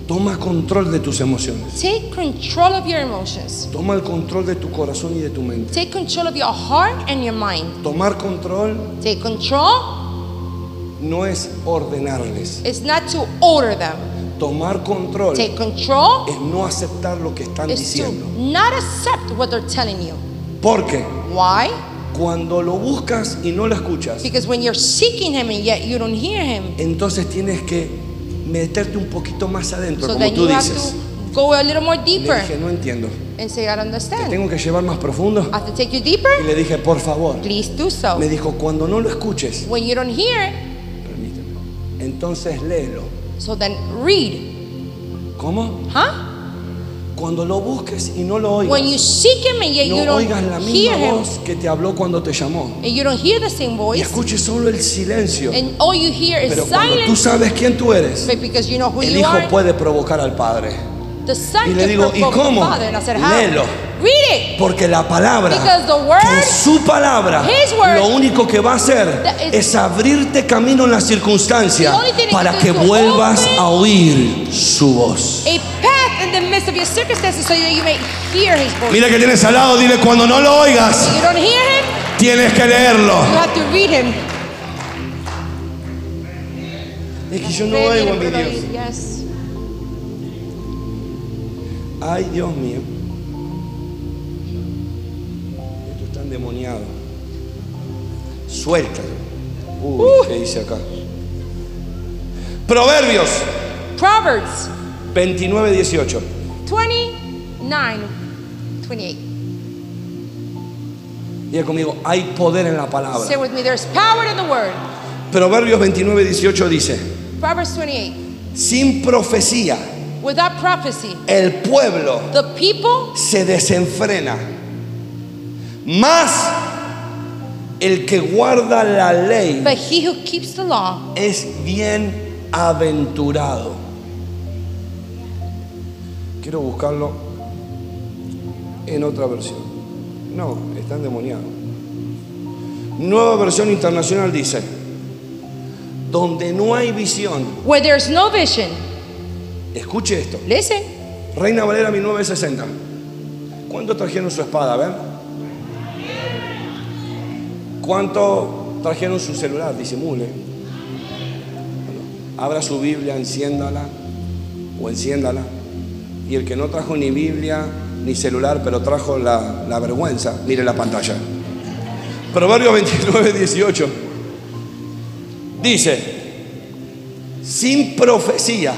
toma control de tus emociones, take control of your emotions. toma el control de tu corazón y de tu mente. Take control of your heart and your mind. Tomar control Take control no es ordenarles, is not to order them. tomar control Take control es no aceptar lo que están diciendo. not accept what they're telling you. Porque Why? cuando lo buscas y no lo escuchas, Because when you're seeking Him and yet you don't hear Him, entonces tienes que meterte un poquito más adentro, so como tú dices. go a little more Le deeper dije, no entiendo. and say, I don't understand. Tengo que llevar más profundo. I have to take you Y deeper. le dije, por favor. Please do so. Me dijo, cuando no lo escuches, When you don't hear it, permíteme, entonces léelo. so then read. ¿Cómo? Huh? Cuando lo busques y no lo oigas, When you seek Him and yet you no don't oigas la hear misma Him, voz que te habló cuando te llamó. and you don't hear the same Y voice, escuches solo el silencio. and all you hear is Pero cuando tú silence, sabes quién tú eres, but because you know who el you hijo are, puede provocar al padre. the Son Y le digo, ¿y cómo? Father. And I said, how? Léelo. Read it. Porque la palabra, Because the word, que es su palabra, His word, lo único que va a hacer is- es abrirte camino en la circunstancia The only thing it para que vuelvas a oír su voz. A in the midst of your circumstances so that you may hear His voice. Mira que tienes al lado, dile cuando no lo oigas, You don't hear Him, tienes que leerlo. you have to read Him. Es que yo no oigo mira, mi Dios. Yes. Ay, Dios mío. Esto está endemoniado. Suéltalo. Uy, ¿qué dice acá? Proverbios Proverbs 29, 18. 29, 28. Diga conmigo, hay poder en la palabra. Say with me, there's power in the word. Proverbios 29, 18 dice, Proverbs 28. sin profecía Without prophecy, el pueblo the people se desenfrena. Más el que guarda la ley But he who keeps the law es bienaventurado. Quiero buscarlo en otra versión. No, está endemoniado. Nueva versión internacional dice, donde no hay visión, where there's no vision. escuche esto, Listen. Reina Valera 1960. ¿Cuántos trajeron su espada? A ver. ¿Cuántos trajeron su celular? Disimule. Bueno, abra su Biblia, enciéndala o enciéndala. Y el que no trajo ni Biblia ni celular, pero trajo la, la vergüenza, mire la pantalla. Proverbio 29, 18. Dice, sin profecía,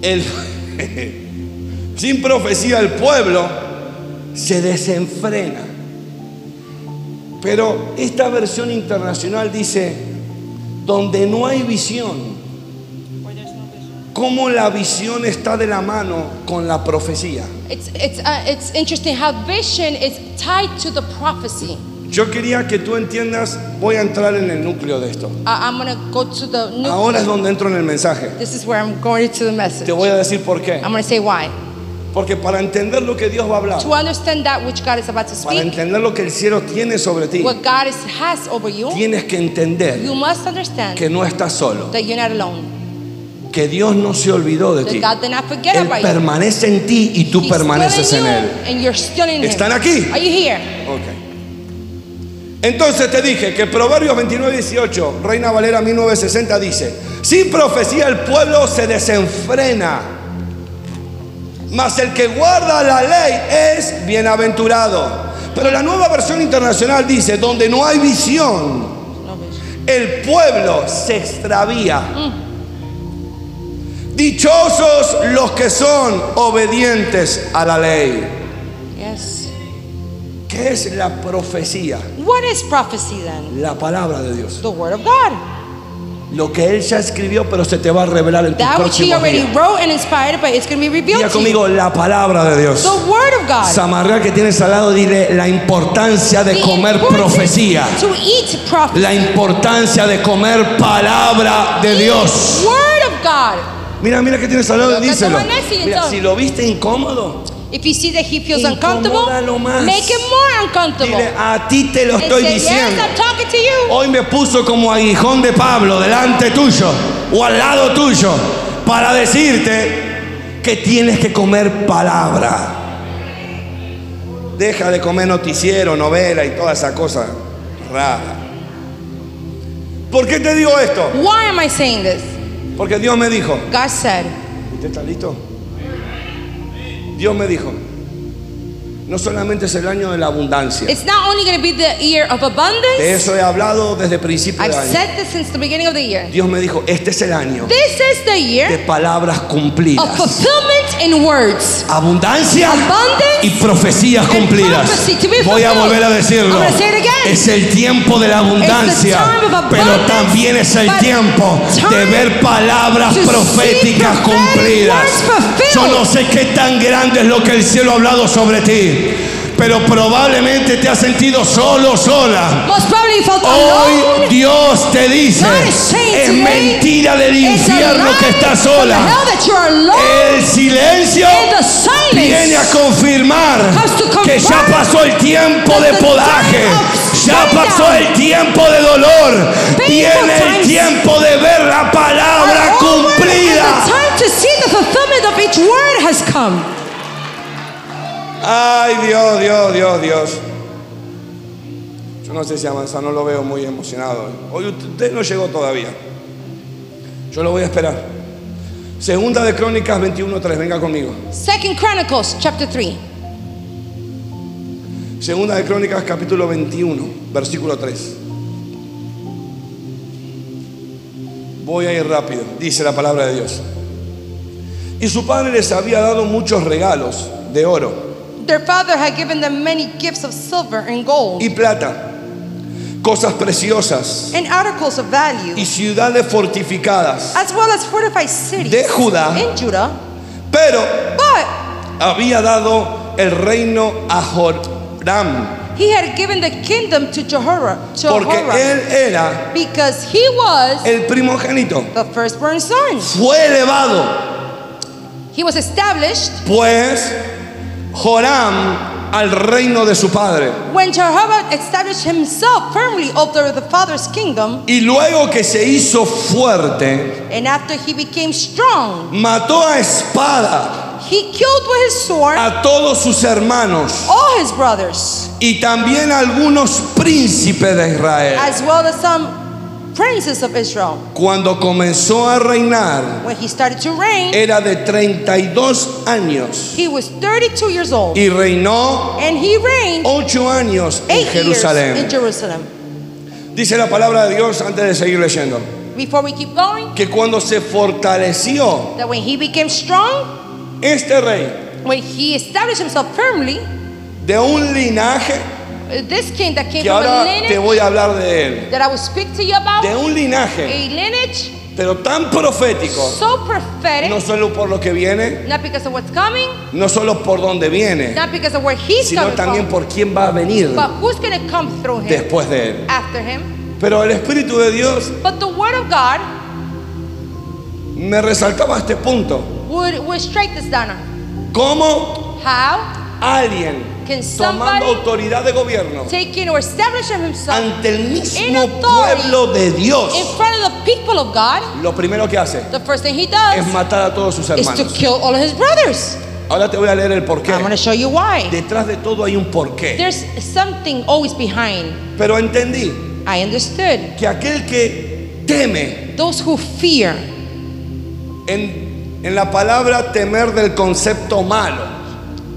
el, sin profecía el pueblo se desenfrena. Pero esta versión internacional dice, donde no hay visión, cómo la visión está de la mano con la profecía. It's, it's, uh, it's interesting how vision is tied to the prophecy. Yo quería que tú entiendas, voy a entrar en el núcleo de esto. Uh, I'm to go to the. Ahora es donde entro en el mensaje. This is where I'm going to the message. Te voy a decir por qué. I'm to say why. Porque para entender lo que Dios va a hablar, To understand that which God is about to para speak, entender lo que el cielo tiene sobre ti, what God is, has over you, tienes que entender you must understand que no estás solo, that you're not alone. Que Dios no se olvidó de ti. Él permanece en ti y tú He's permaneces en Él. ¿Están aquí? Are you here? Ok. Entonces te dije que Proverbios 29, 18, Reina Valera 1960 dice, sin profecía el pueblo se desenfrena, mas el que guarda la ley es bienaventurado. Pero la nueva versión internacional dice, donde no hay visión, el pueblo se extravía. Dichosos los que son obedientes a la ley. Yes. ¿Qué es la profecía? What is prophecy then? La palabra de Dios. The word of God. Lo que él ya escribió, pero se te va a revelar en tus That which he already días. wrote and inspired, but it's going to be revealed Diga to you. conmigo la palabra de Dios. The word of God. Samarreal que tienes al lado, dile la importancia de The comer importance profecía. To eat prophecy. La importancia de comer palabra de Dios. Word of God. Mira, mira que tienes al lado, díselo. Mira, si lo viste incómodo, If you see that he feels uncomfortable, más. make him more uncomfortable. dile a ti te lo And estoy say, diciendo. Yes, I'm talking to you. Hoy me puso como aguijón de Pablo delante tuyo o al lado tuyo para decirte que tienes que comer palabra. Deja de comer noticiero, novela y toda esa cosa rara. ¿Por qué te digo esto? Why am I saying this? Porque Dios me dijo, God said, ¿usted está listo? Dios me dijo, no solamente es el año de la abundancia. it's not only going to be the year of De abundance. eso he hablado desde principio I've de año. said this since the beginning of the year. Dios me dijo, este es el año This is the de year palabras of cumplidas. fulfillment in words. Abundancia Abundance y profecías and cumplidas. prophecy to be Voy a fulfilled. volver a decirlo. I'm gonna say it again. Es el tiempo de la abundancia, It's the time of pero abundance, también es el but tiempo de time ver palabras to see proféticas prophetic cumplidas. words fulfilled. Yo no sé qué tan grande es lo que el cielo ha hablado sobre ti, pero probablemente te has sentido solo, sola. Hoy. Dios te dice, es mentira del infierno que estás sola. El silencio viene a confirmar que ya pasó el tiempo de podaje, ya pasó el tiempo de dolor, viene el tiempo de ver la palabra cumplida. Ay, Dios, Dios, Dios, Dios. Yo no sé si avanza, no lo veo muy emocionado. Hoy usted no llegó todavía. Yo lo voy a esperar. Segunda de Crónicas 21.3, venga conmigo. Second Chronicles chapter 3. Segunda de Crónicas capítulo 21, versículo 3. Voy a ir rápido, dice la palabra de Dios. Y su padre les había dado muchos regalos de oro Their father had given them many gifts of silver and gold y plata, cosas preciosas and articles of value, y ciudades fortificadas. as well as fortified cities De Judá. in Judah. Pero But había dado el reino a Joram, he had given the kingdom to Jehoram, porque él era because he was el primogénito. the firstborn son. Fue elevado, He was established pues, Joram al reino de su padre. when Jehovah established himself firmly over the father's kingdom, Y luego que se hizo fuerte, and after he became strong, mató a espada he killed with his sword a todos sus hermanos all his brothers, y también a algunos príncipes de Israel. as well as some princes of Israel. Cuando comenzó a reinar, When he started to reign, era de 32 años he was 32 years old, y reinó and he reigned ocho años en eight years in Jerusalén. Jerusalem. Dice la palabra de Dios antes de seguir leyendo, Before we keep going, que cuando se fortaleció that when he became strong, este rey when he established himself firmly, de un linaje this king that came que from a ahora te lineage voy a hablar de él, that I will speak to you about, de un linaje, a lineage pero tan profético, so prophetic, no solo por lo que viene, not because of what's coming, no solo por dónde viene, not because of where he's sino coming también from, por quién va a venir but who's going to come through him después de él. after him. Pero el Espíritu de Dios But the word of God me resaltaba este punto. would, would strike this down. ¿Cómo How alguien can tomando autoridad de gobierno or ante el in mismo pueblo de in Dios, front of the people of God, lo primero que hace the first thing he does es matar a todos sus is to hermanos. kill all of his brothers. Ahora te voy a leer el porqué. I'm to show you why. Detrás de todo hay un porqué. There's something always behind. Pero entendí I understood. que aquel que teme, Those who fear, en, en la palabra temer del concepto malo,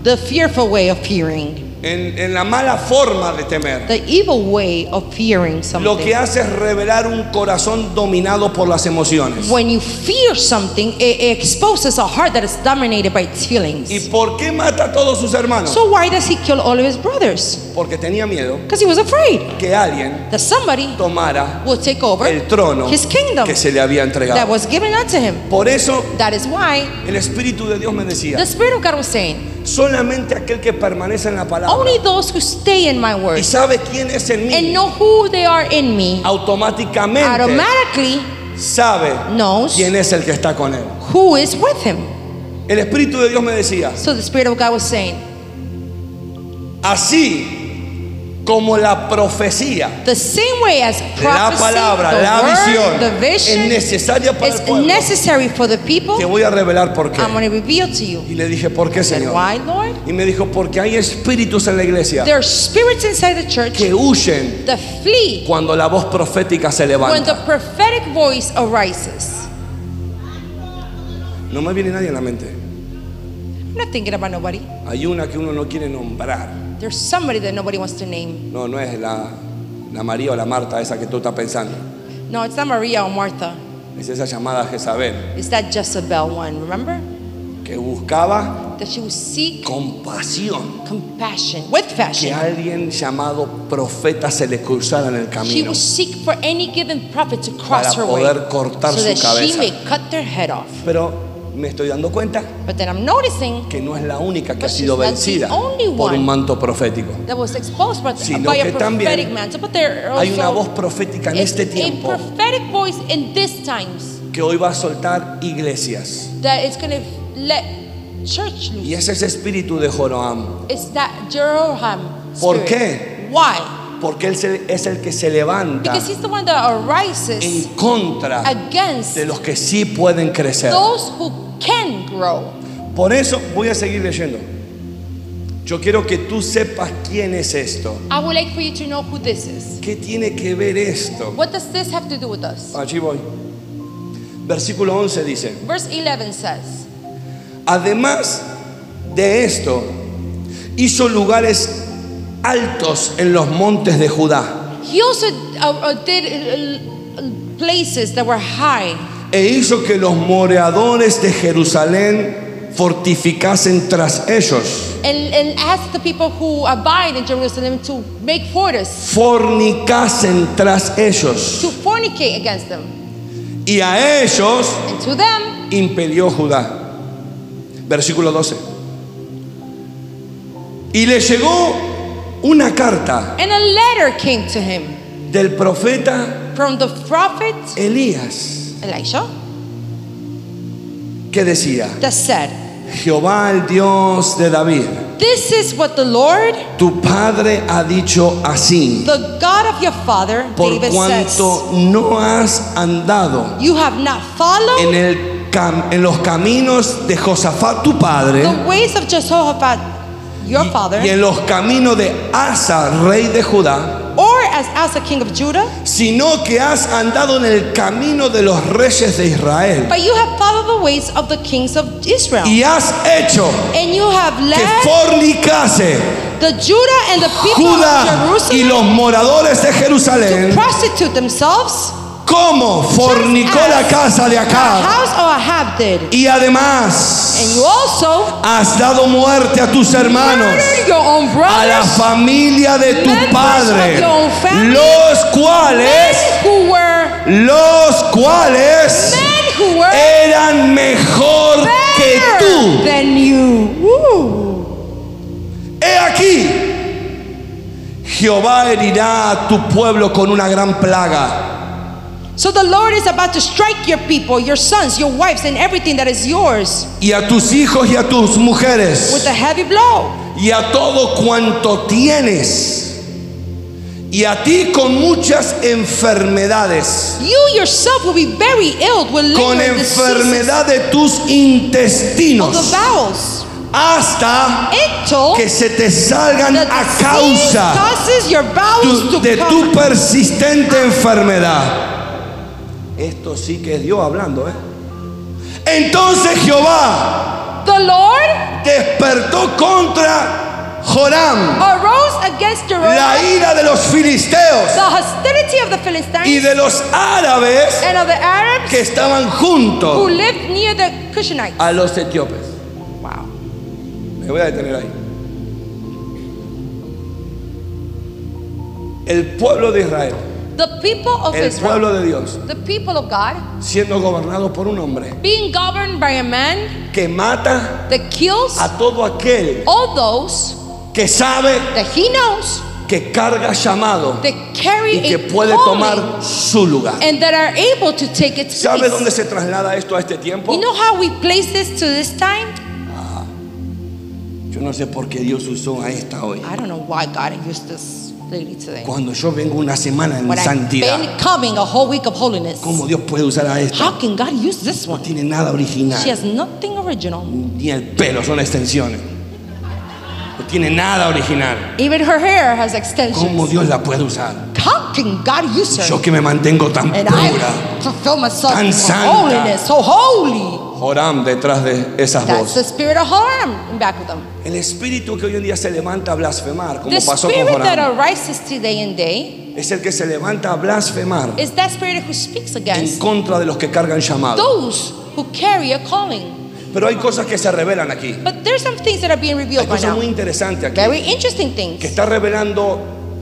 the fearful way of fearing, en, en la mala forma de temer, the evil way of fearing lo que something. hace es revelar un corazón dominado por las emociones. When you fear something, it, it exposes a heart that is dominated by its feelings. ¿Y por qué mata a todos sus hermanos? So why does he kill all of his brothers? Porque tenía miedo Because he was afraid que alguien that somebody tomara will take over el trono his kingdom que se le había that entregado. was given unto him. Por eso That is why el Espíritu de Dios me decía, the Spirit of God was saying, solamente aquel que permanece en la palabra only those who stay in my y word sabe quién es en and mí, know who they are in me automáticamente automatically sabe knows quién es el que está con él. who is with him. El Espíritu de Dios me decía, So the Spirit of God was saying, así como la profecía, the same way as la palabra, the la word, visión es necesaria para el pueblo. necessary for the people, Te voy a revelar por qué. I'm reveal to you. Y le dije, ¿por qué, Señor? why, Lord? Y me dijo, porque hay espíritus en la iglesia There are spirits inside the church que huyen that flee cuando la voz profética se when the levanta. prophetic voice arises. No me viene nadie en la mente. I'm not thinking about nobody. Hay una que uno no quiere nombrar. There's somebody that nobody wants to name. No, no es la, la María o la Marta esa que tú estás pensando. No, it's not Maria or Martha. Es esa llamada Jezabel It's that Jezebel one, remember? que buscaba That she would seek compasión. compassion with Que passion. alguien llamado profeta se le cruzara en el She camino. would seek for any given prophet to cross Para her way poder cortar so su that she may cut their head off. Pero me estoy dando cuenta But then I'm noticing que no es la única que ha sido vencida por un manto profético. that was exposed by, Sino by a que también prophetic mantle. But there Hay una voz also profética en este a tiempo prophetic voice in these times que hoy va a soltar iglesias. that going to let church Y es ese espíritu de Joram. It's that Jeroham ¿Por qué? Why? Porque él es el que se levanta en contra de los que sí pueden crecer. those who can grow. Por eso voy a seguir leyendo. Yo quiero que tú sepas quién es esto. I would like for you to know who this is. ¿Qué tiene que ver esto? What does this have to do with us? Allí voy. Versículo 11 dice, Verse 11 says, además de esto, hizo lugares altos en los montes de Judá He also uh, uh, did uh, uh, places that were high e hizo que los moradores de Jerusalén fortificasen tras ellos, and, and asked the people who abide in Jerusalem to make fortress, fornicasen tras ellos, to fornicate against them. y a ellos And to them, impelió Judá. Versículo 12. Y le llegó una carta and a letter came to him del profeta from the prophet Elías Elisha que decía, that said, Jehová el Dios de David, This is what the Lord, tu padre ha dicho así, the God of your father, por David says, cuanto no has andado You have not followed en, el cam- en los caminos de Josafat tu padre the ways of Jehoshaphat, your y, father, y en los caminos de Asa, rey de Judá, as Asa, king of Judah, sino que has andado en el camino de los reyes de Israel but you have followed the ways of the kings of Israel. y has hecho And you have que led fornicase the Judah and the people Judá of y Jerusalem los moradores de to Jerusalén prostitute themselves, como fornicó la casa de Acab y además And you also has dado muerte a tus hermanos murdered your own a la familia de tu padre family, los cuales who were los cuales men who were eran mejor que tú than you. Woo. He aquí, Jehová herirá a tu pueblo con una gran plaga. So the Lord is about to strike your people, your sons, your wives, and everything that is yours Y a tus hijos y a tus with mujeres. a heavy blow. Y a todo cuanto tienes. Y a ti con muchas enfermedades. You yourself will be very ill with Con enfermedad de tus of the intestinos. bowels. Hasta Until que se te salgan a causa de tu persistente enfermedad. Esto sí que es Dios hablando, ¿eh? Entonces Jehová The Lord despertó contra Joram arose against Jeroboam la ira de los filisteos the hostility of the y Philistines de los árabes and of the Arabs que estaban who juntos lived near the Cushanites. a los etíopes. Wow. Me voy a detener ahí. El pueblo de Israel, The people of el Israel, pueblo de Dios, the people of God, siendo gobernado por un hombre being governed by a man que mata that kills a todo aquel all those que sabe that he knows que carga llamado that carry y que puede tomar su lugar. and that are able to take its ¿Sabe dónde se traslada esto a este tiempo? You know how we place this to this time? Yo no sé por qué Dios usó a esta hoy. I don't know why God used this. Cuando yo vengo una semana en When I've santidad, been coming a whole week of holiness, ¿cómo Dios puede usar a esta? how can God use this No one? tiene nada original. She has nothing original. Ni el pelo, son extensiones. No tiene nada original. Even her hair has extensions. ¿Cómo Dios la puede usar? How can God use her? Yo que me mantengo tan and pura. I fulfill myself Tan santa. holiness, so holy. Joram detrás de esas That's the voces. spirit of in back of them. El espíritu que hoy en día se levanta a blasfemar, como The pasó con spirit that Joram, arises today and day es el que se levanta a blasfemar is that spirit who speaks en against contra de los que cargan llamado. those who carry a calling. Pero hay cosas que se revelan aquí. But there's some things that are being Hay revealed by cosas now. muy interesantes aquí. Very interesting Que things. está revelando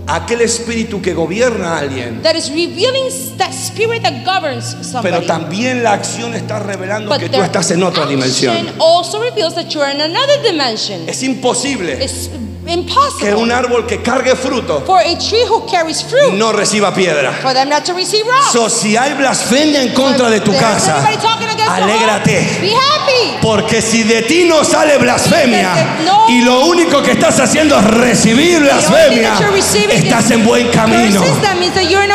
aquel espíritu que gobierna a alguien. That is revealing that spirit that governs Pero somebody. también la acción está revelando But que tú estás en otra dimensión. also reveals that you're in another dimension. Es imposible It's que un árbol que cargue fruto for a tree who carries fruit no reciba piedra. for them not to receive rocks. So, si hay blasfemia en contra de tu casa, alégrate. Be happy. Porque si de ti no sale blasfemia No. y lo único que estás haciendo es recibir blasfemia, estás en buen camino.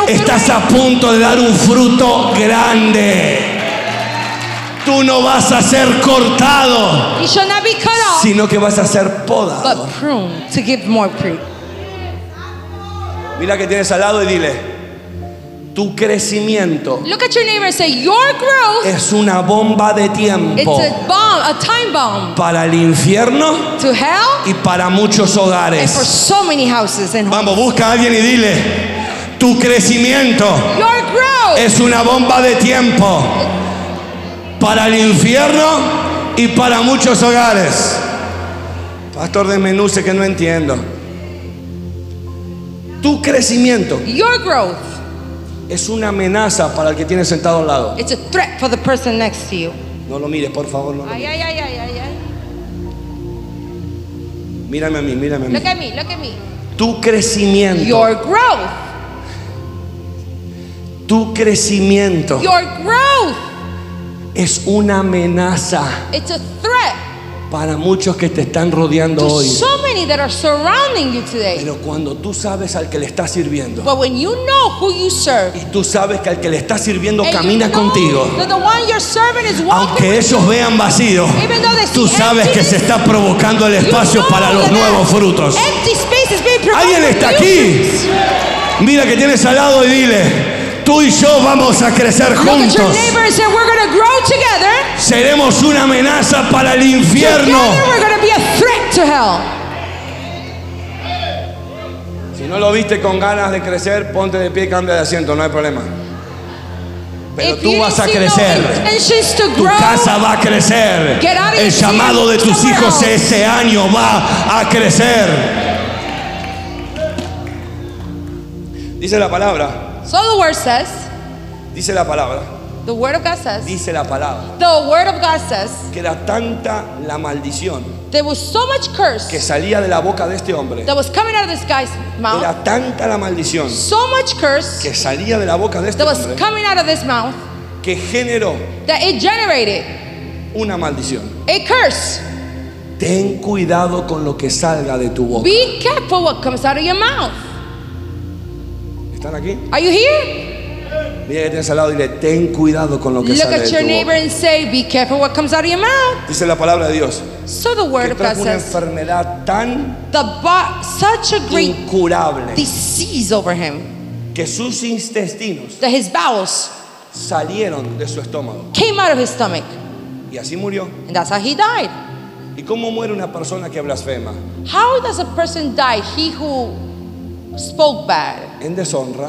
Estás a punto de dar un fruto grande. Tú no vas a ser cortado, You shall not be cut off, sino que vas a ser podado. but pruned to give more fruit. Mira que tienes al lado y dile, Tu crecimiento Look at your neighbor and say, Your growth, es una bomba de it's tiempo a bomb, a time bomb para el infierno to hell y para muchos and for hogares. so many houses and homes. Vamos, busca a alguien y dile, tu crecimiento Your growth es una bomba de tiempo para el infierno y para muchos hogares. Pastor de Menuse que no entiendo. Tu crecimiento Your growth, es una amenaza para el que tiene sentado al lado. it's a threat for the person next to you. No lo mires, por favor. No lo Ay, ay, ay, ay, ay, ay. Mírame a mí, mírame a mí. Look at me, look at me. Tu crecimiento, Your growth, tu crecimiento your growth, es una amenaza it's a threat para muchos que te están rodeando to hoy. so many that are surrounding you today. Pero cuando tú sabes al que le estás sirviendo But when you know who you serve, y tú sabes que al que le estás sirviendo and you camina know contigo, that the one you're serving is walking aunque ellos vean vacío, Even though tú sabes que se está provocando el you, espacio know para los nuevos frutos. Empty space is being Alguien está aquí. Mira que tienes al lado y dile, tú y yo vamos a crecer juntos. Seremos una amenaza para el infierno. Together, we're going to be a threat to hell. Si no lo viste con ganas de crecer, ponte de pie y cambia de asiento, no hay problema. Pero tú vas a crecer. Tu casa va a crecer. El llamado de tus hijos este año va a crecer. Dice la palabra, So the word says, dice la palabra, the word of God says, dice la palabra, the word of God says, que era tanta la maldición there was so much que curse salía de la boca de este hombre. that was coming out of this guy's mouth, Era tanta la maldición so much curse que salía de la boca de este that was hombre coming out of this mouth que generó that it generated una maldición. a curse. Ten cuidado con lo que salga de tu boca. Be careful what comes out of your mouth. ¿Están aquí? Are you here? Mira que tienes al lado y dile, ten cuidado con lo que Look sale at de your tu neighbor boca. and say, Be careful what comes out of your mouth. Dice la palabra de Dios So the word que of God trajo una says, enfermedad tan the bo- such a great incurable disease over him que sus intestinos that his bowels salieron de su estómago came out of his stomach, y así murió. and that's how he died. ¿Y cómo muere una persona que blasfema? How does a person die? He who spoke bad En deshonra.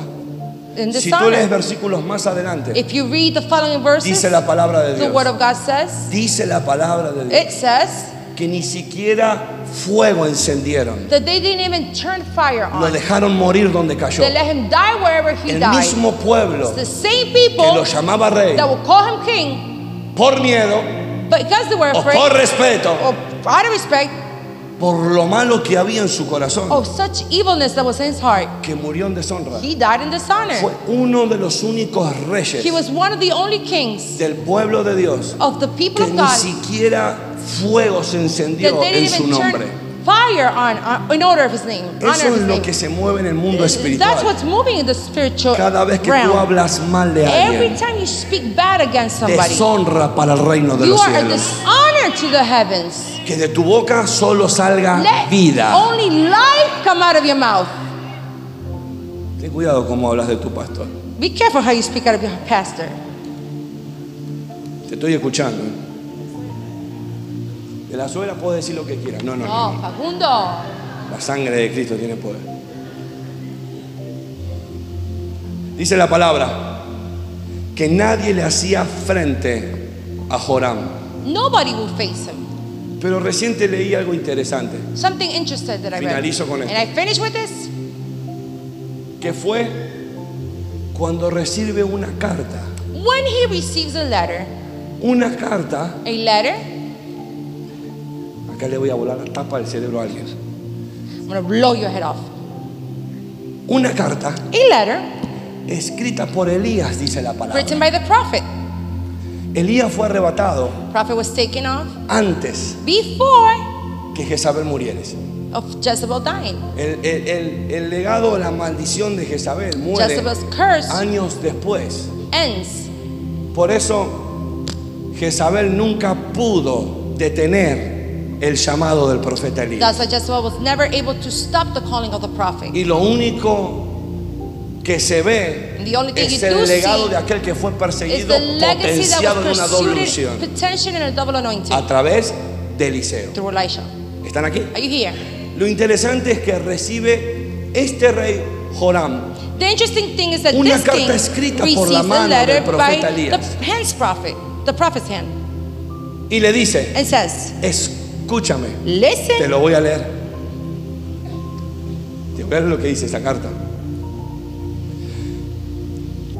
in Si tú lees dishonor. versículos más adelante, If you read the following verses, dice la palabra de the word Dios. of God says, Dice la palabra de Dios it says que ni siquiera fuego encendieron. that they didn't even turn fire Lo on. dejaron morir donde cayó. They let him die wherever he El died. mismo pueblo It's the same que people lo llamaba rey that will call him king, por miedo but because they were o afraid, por respeto or out of respect, por lo malo que había en su corazón, of such evilness that was in his heart, que murió en deshonra. he died in dishonor. Fue uno de los únicos reyes He was one of the only kings del pueblo de Dios of the people que of ni God siquiera fuego se that encendió en su even nombre. turn fire on, on in order of his name. Eso es lo name. que se mueve en el mundo That's espiritual. what's moving in the spiritual Cada vez que tú hablas mal de Every alguien, time you speak bad against somebody, deshonra para el reino de you los cielos. Dishonor to the heavens. Que de tu boca solo salga Let vida. only life come out of your mouth. Ten cuidado cómo hablas de tu pastor. Be careful how you speak out of your pastor. Te estoy escuchando. ¿eh? De la suegra puedo decir lo que quiera. No, no, no. No, Facundo. La sangre de Cristo tiene poder. Dice la palabra que nadie le hacía frente a Joram. Nobody will face him. Pero reciente leí algo interesante, Something interesting that I read. Finalizo con esto. And I finish with this. que fue cuando recibe una carta. When he receives a letter, Una carta, a letter, acá le voy a volar la tapa del cerebro a alguien. I'm gonna blow your head off. Una carta A letter escrita por Elías, dice la palabra. written by the prophet. Elías fue arrebatado Prophet was taken off antes before que Jezabel muriera. of Jezebel dying. El, el- el- el legado, la maldición de Jezabel muere Jezebel's curse años después. ends. Por eso Jezabel nunca pudo detener el llamado del profeta Elías. That's why Jezebel was never able to stop the calling of the prophet. Y lo único que se ve es el do legado de aquel que fue perseguido, potenciado en una doble unción a través de Eliseo. ¿Están aquí? Are you here? Lo interesante es que recibe este rey Joram The interesting thing is that Una carta escrita por la mano del profeta Elías. y le dice, escúchame, te "Listen, lo voy a leer. Te voy a leer lo que dice esta carta.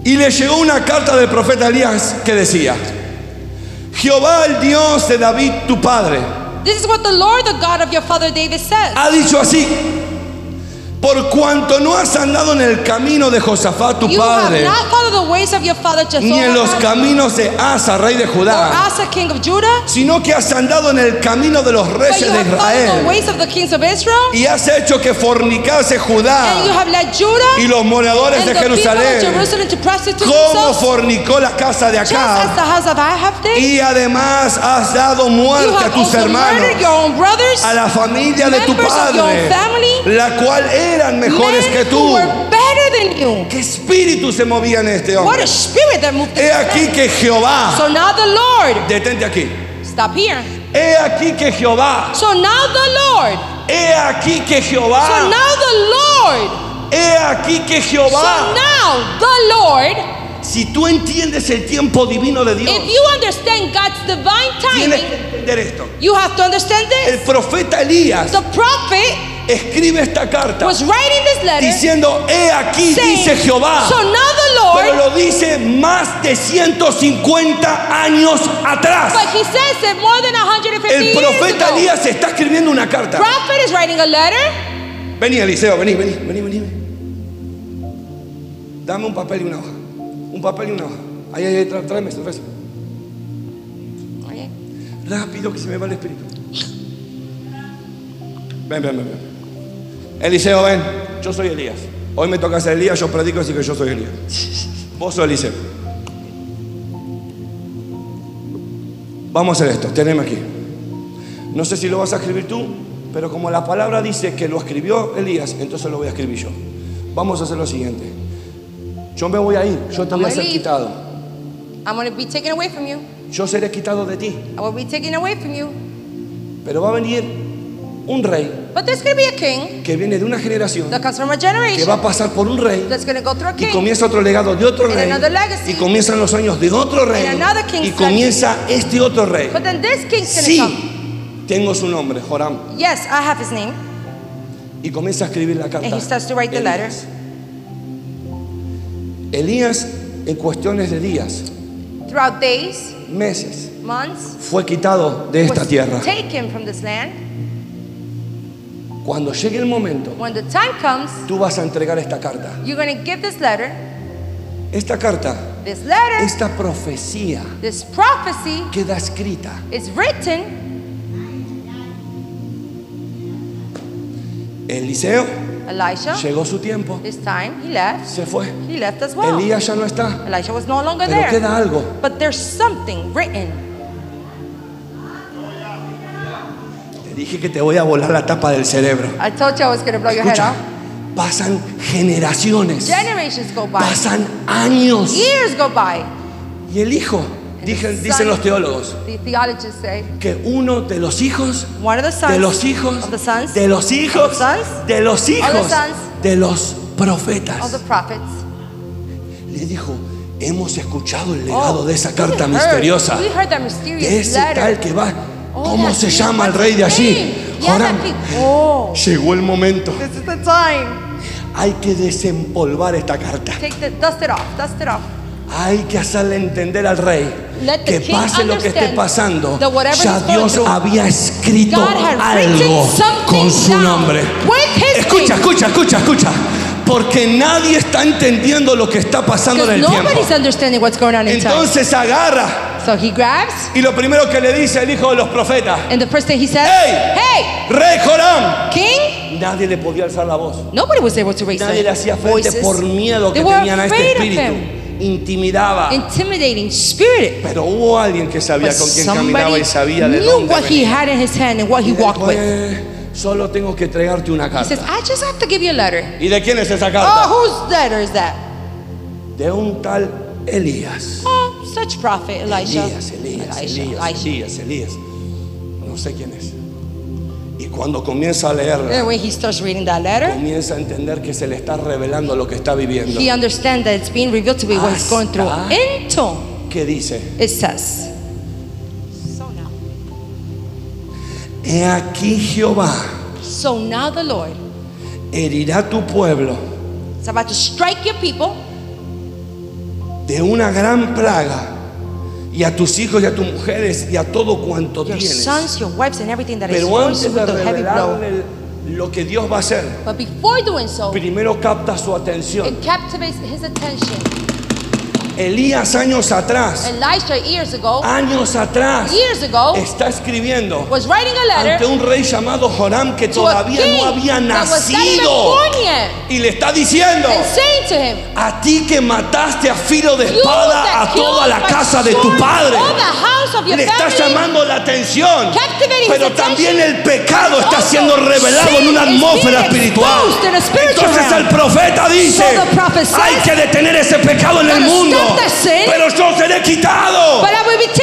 Y le llegó una carta del profeta Elías que decía, Jehová el Dios de David tu padre this is what the Lord, the God of your father David says. ha dicho así, por cuanto no has andado en el camino de Josafat tu You have padre, not followed the ways of your father ni en los caminos de Asa, rey de or Judá, Asa, king of Judah, sino que has andado en el camino de los but reyes you de have followed the Israel ways of the kings of Israel, y has hecho que fornicase and you Judá have led Judah y los moradores and de the Jerusalén, to como fornicó la casa de Acab, y además has dado muerte a tus hermanos, a la familia de tu padre, la cual eran mejores men que tú. ¿Qué espíritu se movía en este What hombre? a spirit that moved He this aquí que Jehová, So now the Lord, detente aquí. stop here. He aquí que Jehová, So now the Lord, he aquí que so Jehová, now the Lord, he aquí que so Jehová. now the Lord, Si tú entiendes el tiempo divino de Dios, if you understand God's divine tienes timing, que entender esto. you have to understand El this. profeta Elías The prophet escribe esta carta was writing this letter diciendo, he aquí saying, dice Jehová. so now the Pero Lord, lo dice más de 150 años atrás. but he says it more than 150 El profeta. Elías está escribiendo una carta. Prophet is writing a letter. Vení, Eliseo, vení, vení, vení, vení. Dame un papel y una hoja. Un papel y una hoja. Ahí, ahí, tra- tráeme tráeme. Okay. Rápido que se me va el espíritu. Ven, ven, ven, ven. Eliseo, ven. Yo soy Elías. Hoy me toca ser Elías, yo predico así que yo soy Elías. Vos sos Eliseo. Vamos a hacer esto, teneme aquí. No sé si lo vas a escribir tú, pero como la palabra dice que lo escribió Elías, entonces lo voy a escribir yo. Vamos a hacer lo siguiente. Yo me voy a ir, yo te voy a I'm ser gonna leave. quitado. I'm going to be taken away from you. Yo seré quitado de ti. I will be taken away from you. Pero va a venir un rey But there's going to be a king que viene de una generación that comes from a que va generation a pasar por un rey that's going to go through a y king. comienza otro legado de otro And rey another legacy. y comienzan los años de otro rey And another king's y comienza este otro rey. But then this king's going to Sí, come. tengo su nombre, Joram, Yes, I have his name. y comienza a escribir la carta. And he starts to write the letter. Elías. Elías, en cuestiones de días, Throughout days, meses, months, fue quitado de esta was tierra. taken from this land. Cuando llegue el momento, When the time comes, tú vas a entregar esta carta. you're going to give this letter. Esta carta, This letter, esta profecía this prophecy queda escrita. is written. Eliseo, Elisha, llegó su tiempo, time, he left. se fue. He left as well. Elías ya no está, was no longer pero there. queda algo. But there's something written. Dije que te voy a volar la tapa del cerebro. I told you I was going to blow your head Escucha, off. pasan generaciones, Generations go by. pasan años. Years go by. Y el hijo, dicen, dicen los teólogos, The theologists say que uno de los hijos, one of the sons de los hijos, of the sons de los hijos, of the sons de los hijos, sons de los of the profetas, prophets. le dijo, hemos escuchado el legado Oh, de esa we carta heard- misteriosa, We heard that de mysterious ese letter. tal que va, ¿cómo se llama el rey de allí? Joram. Llegó el momento, hay que desempolvar esta carta. Hay que hacerle entender al rey que pase lo que esté pasando. Ya Dios había escrito algo con su nombre. Escucha, escucha, escucha, escucha. Porque nadie está entendiendo lo que está pasando en el tiempo. nobody's understanding what's going on in time. Entonces agarra So he grabs, y lo primero que le dice el hijo de los profetas, and the first thing he says, Hey! Hey, Rey Joram, king! nadie le podía alzar la voz. Nobody was able to raise Nadie le hacía frente voices. por miedo que They tenían a este espíritu. Intimidaba. Intimidating spirit. Pero hubo alguien que sabía But con quién caminaba y sabía de knew dónde what he venía. had in his hand and what he walked with. Solo tengo que entregarte una He says, carta. I just have to give you a letter. ¿Y de quién es esa carta? Oh, whose letter is that? De un tal Elías. Oh, such prophet, Elisha. Elías, Elías, Elisha, Elías. Elías, Elías. No sé quién es. Y cuando comienza a leerla, And when he starts reading that letter, comienza a entender que se le está revelando lo que está viviendo. he understands that it's being revealed to me what he's going through. Into, ¿Qué dice? it says. So now. He aquí Jehová So now the Lord herirá tu pueblo is about to strike your people de una gran plaga y a tus hijos y a tus mujeres y a todo cuanto your tienes. sons, your wives, and everything that is Pero yours antes de revelarle lo que Dios va a hacer, But before doing so, primero capta su atención. it his attention. Elías años atrás, Elisha, years ago, años atrás, years ago, está escribiendo was writing a ante un rey llamado Joram que todavía no había nacido. Y le está diciendo, and saying to him, a ti que mataste a filo de "You espada a toda la casa de tu padre. Le está llamando la atención. Pero también el pecado está siendo revelado en una atmósfera espiritual. Entonces el profeta dice, hay que detener ese pecado en el "Gotta mundo. Sin, Pero yo seré quitado.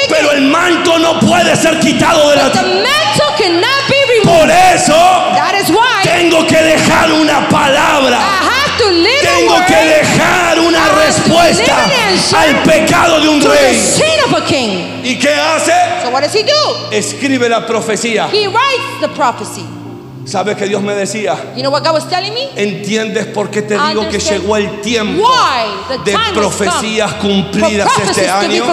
Pero el manto no puede ser quitado de la removed. Por eso That is why tengo que dejar una I palabra. have to live a Tengo que dejar una respuesta al pecado de un rey. ¿Y qué hace? So what does he do? Escribe la profecía. ¿Sabes que Dios me decía? You know what God was telling me? ¿Entiendes por qué te digo que llegó el tiempo de profecías cumplidas este año?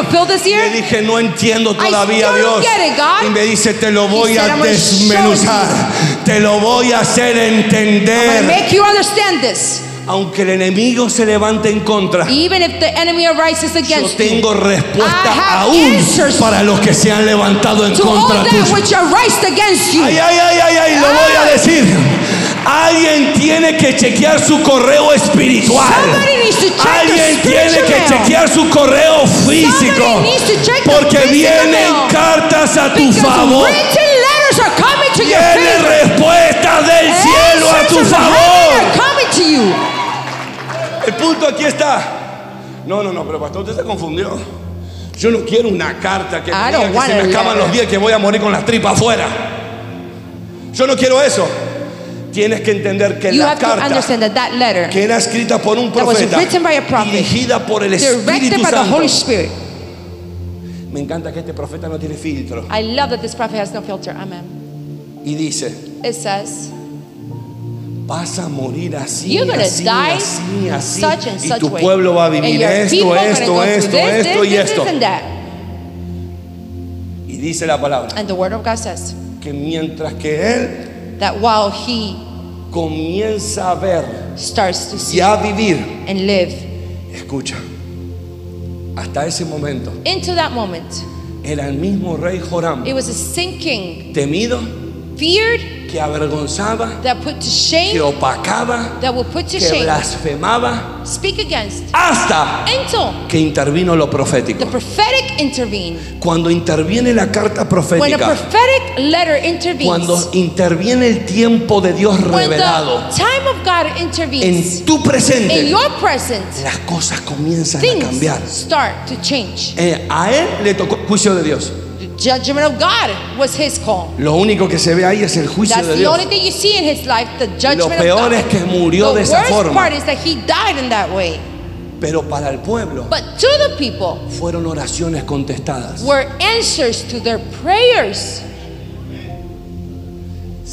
Le dije, no entiendo todavía, Dios. it. Y me dice, te lo voy said, a "I'm gonna show desmenuzar. Te lo voy a hacer entender. Aunque el enemigo se levante en contra, Even if the enemy arises yo against you, tengo I respuesta have aún answers para los que se han levantado en to all contra that tuyo. which are raised against you. Ay, ay, ay, ay, ay, lo voy a Ay. decir. Alguien tiene que chequear su correo espiritual. Somebody needs to check their Alguien tiene spiritual que chequear su correo físico. Somebody needs to check their Porque physical vienen cartas a tu Because favor. written letters are coming to your Vienen favor. respuestas del cielo a tu Answers from heaven favor. are coming to you. El punto aquí está. No, no, no, pero pastor, usted se confundió. Yo no quiero una carta que, me I diga que se me acaban los días que voy a morir con las tripas afuera. Yo no quiero eso. Tienes que entender que You la carta that that que era escrita por un profeta, prophet, dirigida por el Espíritu Santo. Me encanta que este profeta no tiene filtro. I love that this prophet has no filter. Amen. Y dice, It says, vas a morir así, así, así, así. such and y such tu way. pueblo va a vivir esto, esto, esto, this, esto this, y esto. Y dice la palabra, And the word of God says que mientras que él that while he comienza a ver starts to see y a vivir, and live escucha, hasta ese momento into that moment, era el mismo rey Joram, it was a sinking, temido, feared, que avergonzaba, that put to que shame, opacaba, that will put to que shame, blasfemaba, speak against, hasta until que intervino lo the profético. prophetic intervened. Cuando interviene la carta When a profética, prophetic letter intervenes, cuando interviene el tiempo de Dios when revelado the time of God intervenes en tu in presente, your present, las cosas comienzan a cambiar. start to change. Eh, a él le tocó juicio de Dios. The judgment of God was his call. Lo único que se ve ahí es el juicio That's de the Dios. only thing you see in his life, the Lo judgment peor of es God. que murió the de esa worst forma. part is that he died in that way. Pero para el pueblo But to the people fueron oraciones contestadas. were answers to their prayers.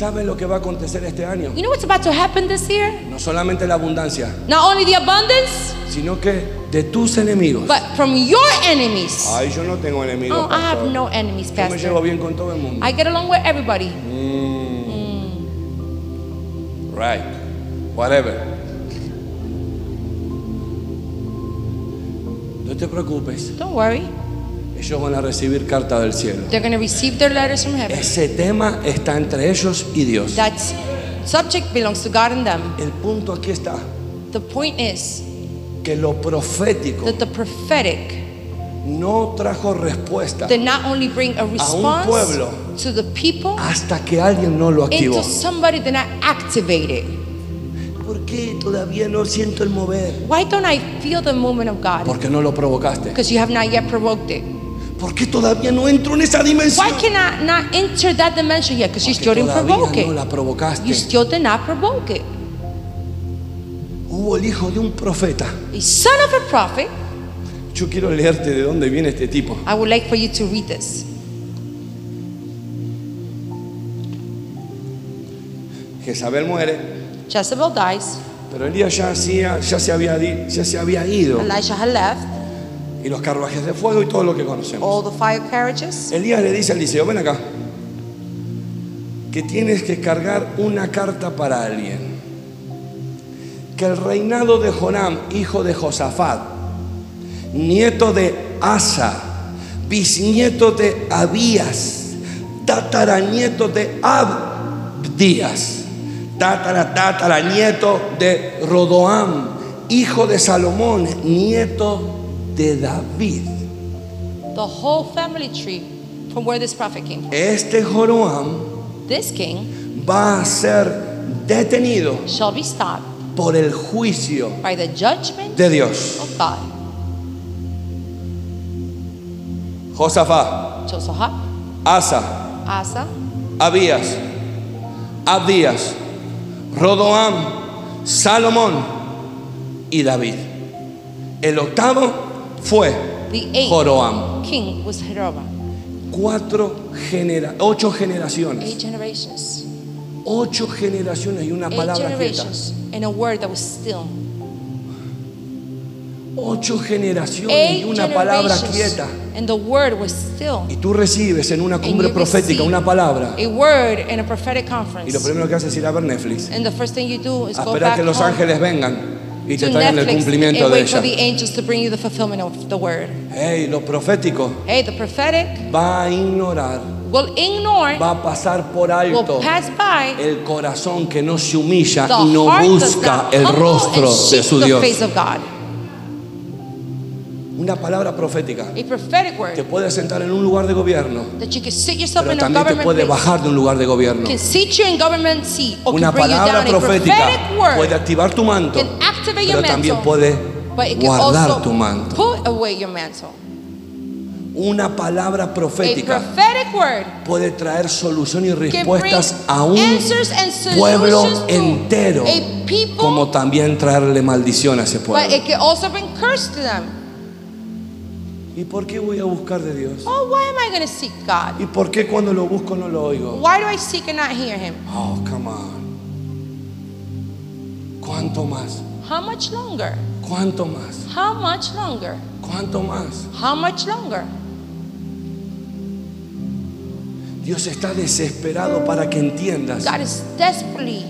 ¿Sabes lo que va a acontecer este año? You know what's about to happen this year? No solamente la abundancia, Not only the abundance, sino que de tus enemigos. but from your enemies. Ay, yo no tengo enemigos. Oh, I have pastor. no enemies, Yo me llevo Pastor. bien con todo el mundo. I get along with everybody. Right. Whatever. No te preocupes. Don't worry. Ellos van a recibir carta del cielo. They're going to receive their letters from heaven. Ese tema está entre ellos y Dios. That subject belongs to God and them. El punto aquí está The point is que lo profético that the prophetic no trajo respuesta did not only bring a a un response pueblo to the people hasta que alguien no lo activó. until somebody did not activate it. ¿Por qué todavía no siento el mover? Why don't I feel the movement of God? Porque no lo provocaste. Because you have not yet provoked it. ¿Por qué todavía no entro en esa dimensión? Why can I not enter that dimension yet? Because you still didn't provoke no la it. provocaste. You still did not provoke it. Hubo el hijo de un profeta. A son of a prophet. Yo quiero leerte de dónde viene este tipo. I would like for you to read this. Jezabel muere, Jezebel dies. pero Elías ya, hacía- ya, se había, ya se había ido. Elijah had left. Y los carruajes de fuego y todo lo que conocemos. All the fire carriages. Elías le dice al Eliseo, ven acá, que tienes que cargar una carta para alguien. Que el reinado de Jonam, hijo de Josafat, nieto de Asa, bisnieto de Abías, tataranieto de Abdías, tatara, tataranieto de Rodoam, hijo de Salomón, nieto de David. The whole family tree from where this prophet came from. Este Joroam This king va a ser detenido shall be stopped por el juicio by the judgment de Dios. of God. Josafat, Josaphat, Asa, Asa, Abías, Abdías, Rodoam, Salomón y David. El octavo fue Joroam. king was. Cuatro genera ocho generaciones. Eight generations. Ocho generaciones y una Eight palabra quieta. And a word that was still. Ocho generaciones y Eight una palabra quieta. And the word was still. Y tú recibes en una cumbre profética una palabra. A word in a prophetic Y lo conference. primero que haces es ir a ver Netflix. And the first thing you do is A go esperar back que los home ángeles vengan y te traigan el cumplimiento and de wait for ella. the angels to bring you the fulfillment of the word. Hey, lo profético Hey, the prophetic va a ignorar, will ignore, va a pasar por alto pass by el corazón que no se humilla the y no busca el rostro de su Dios. Una palabra profética te word puede sentar en un lugar de gobierno, pero también te puede bajar de un lugar de gobierno. Una palabra profética puede activar tu manto, pero también puede guardar tu manto. Una palabra profética puede traer solución y respuestas a un pueblo entero, como también traerle maldición a ese pueblo. ¿Y por qué voy a buscar de Dios? Oh, why am I going to seek God? ¿Y por qué cuando lo busco no lo oigo? Why do I seek and not hear Him? Oh, come on. ¿Cuánto más? How much longer? ¿Cuánto más? How much longer? ¿Cuánto más? How much longer? Dios está desesperado para que entiendas God is desperately,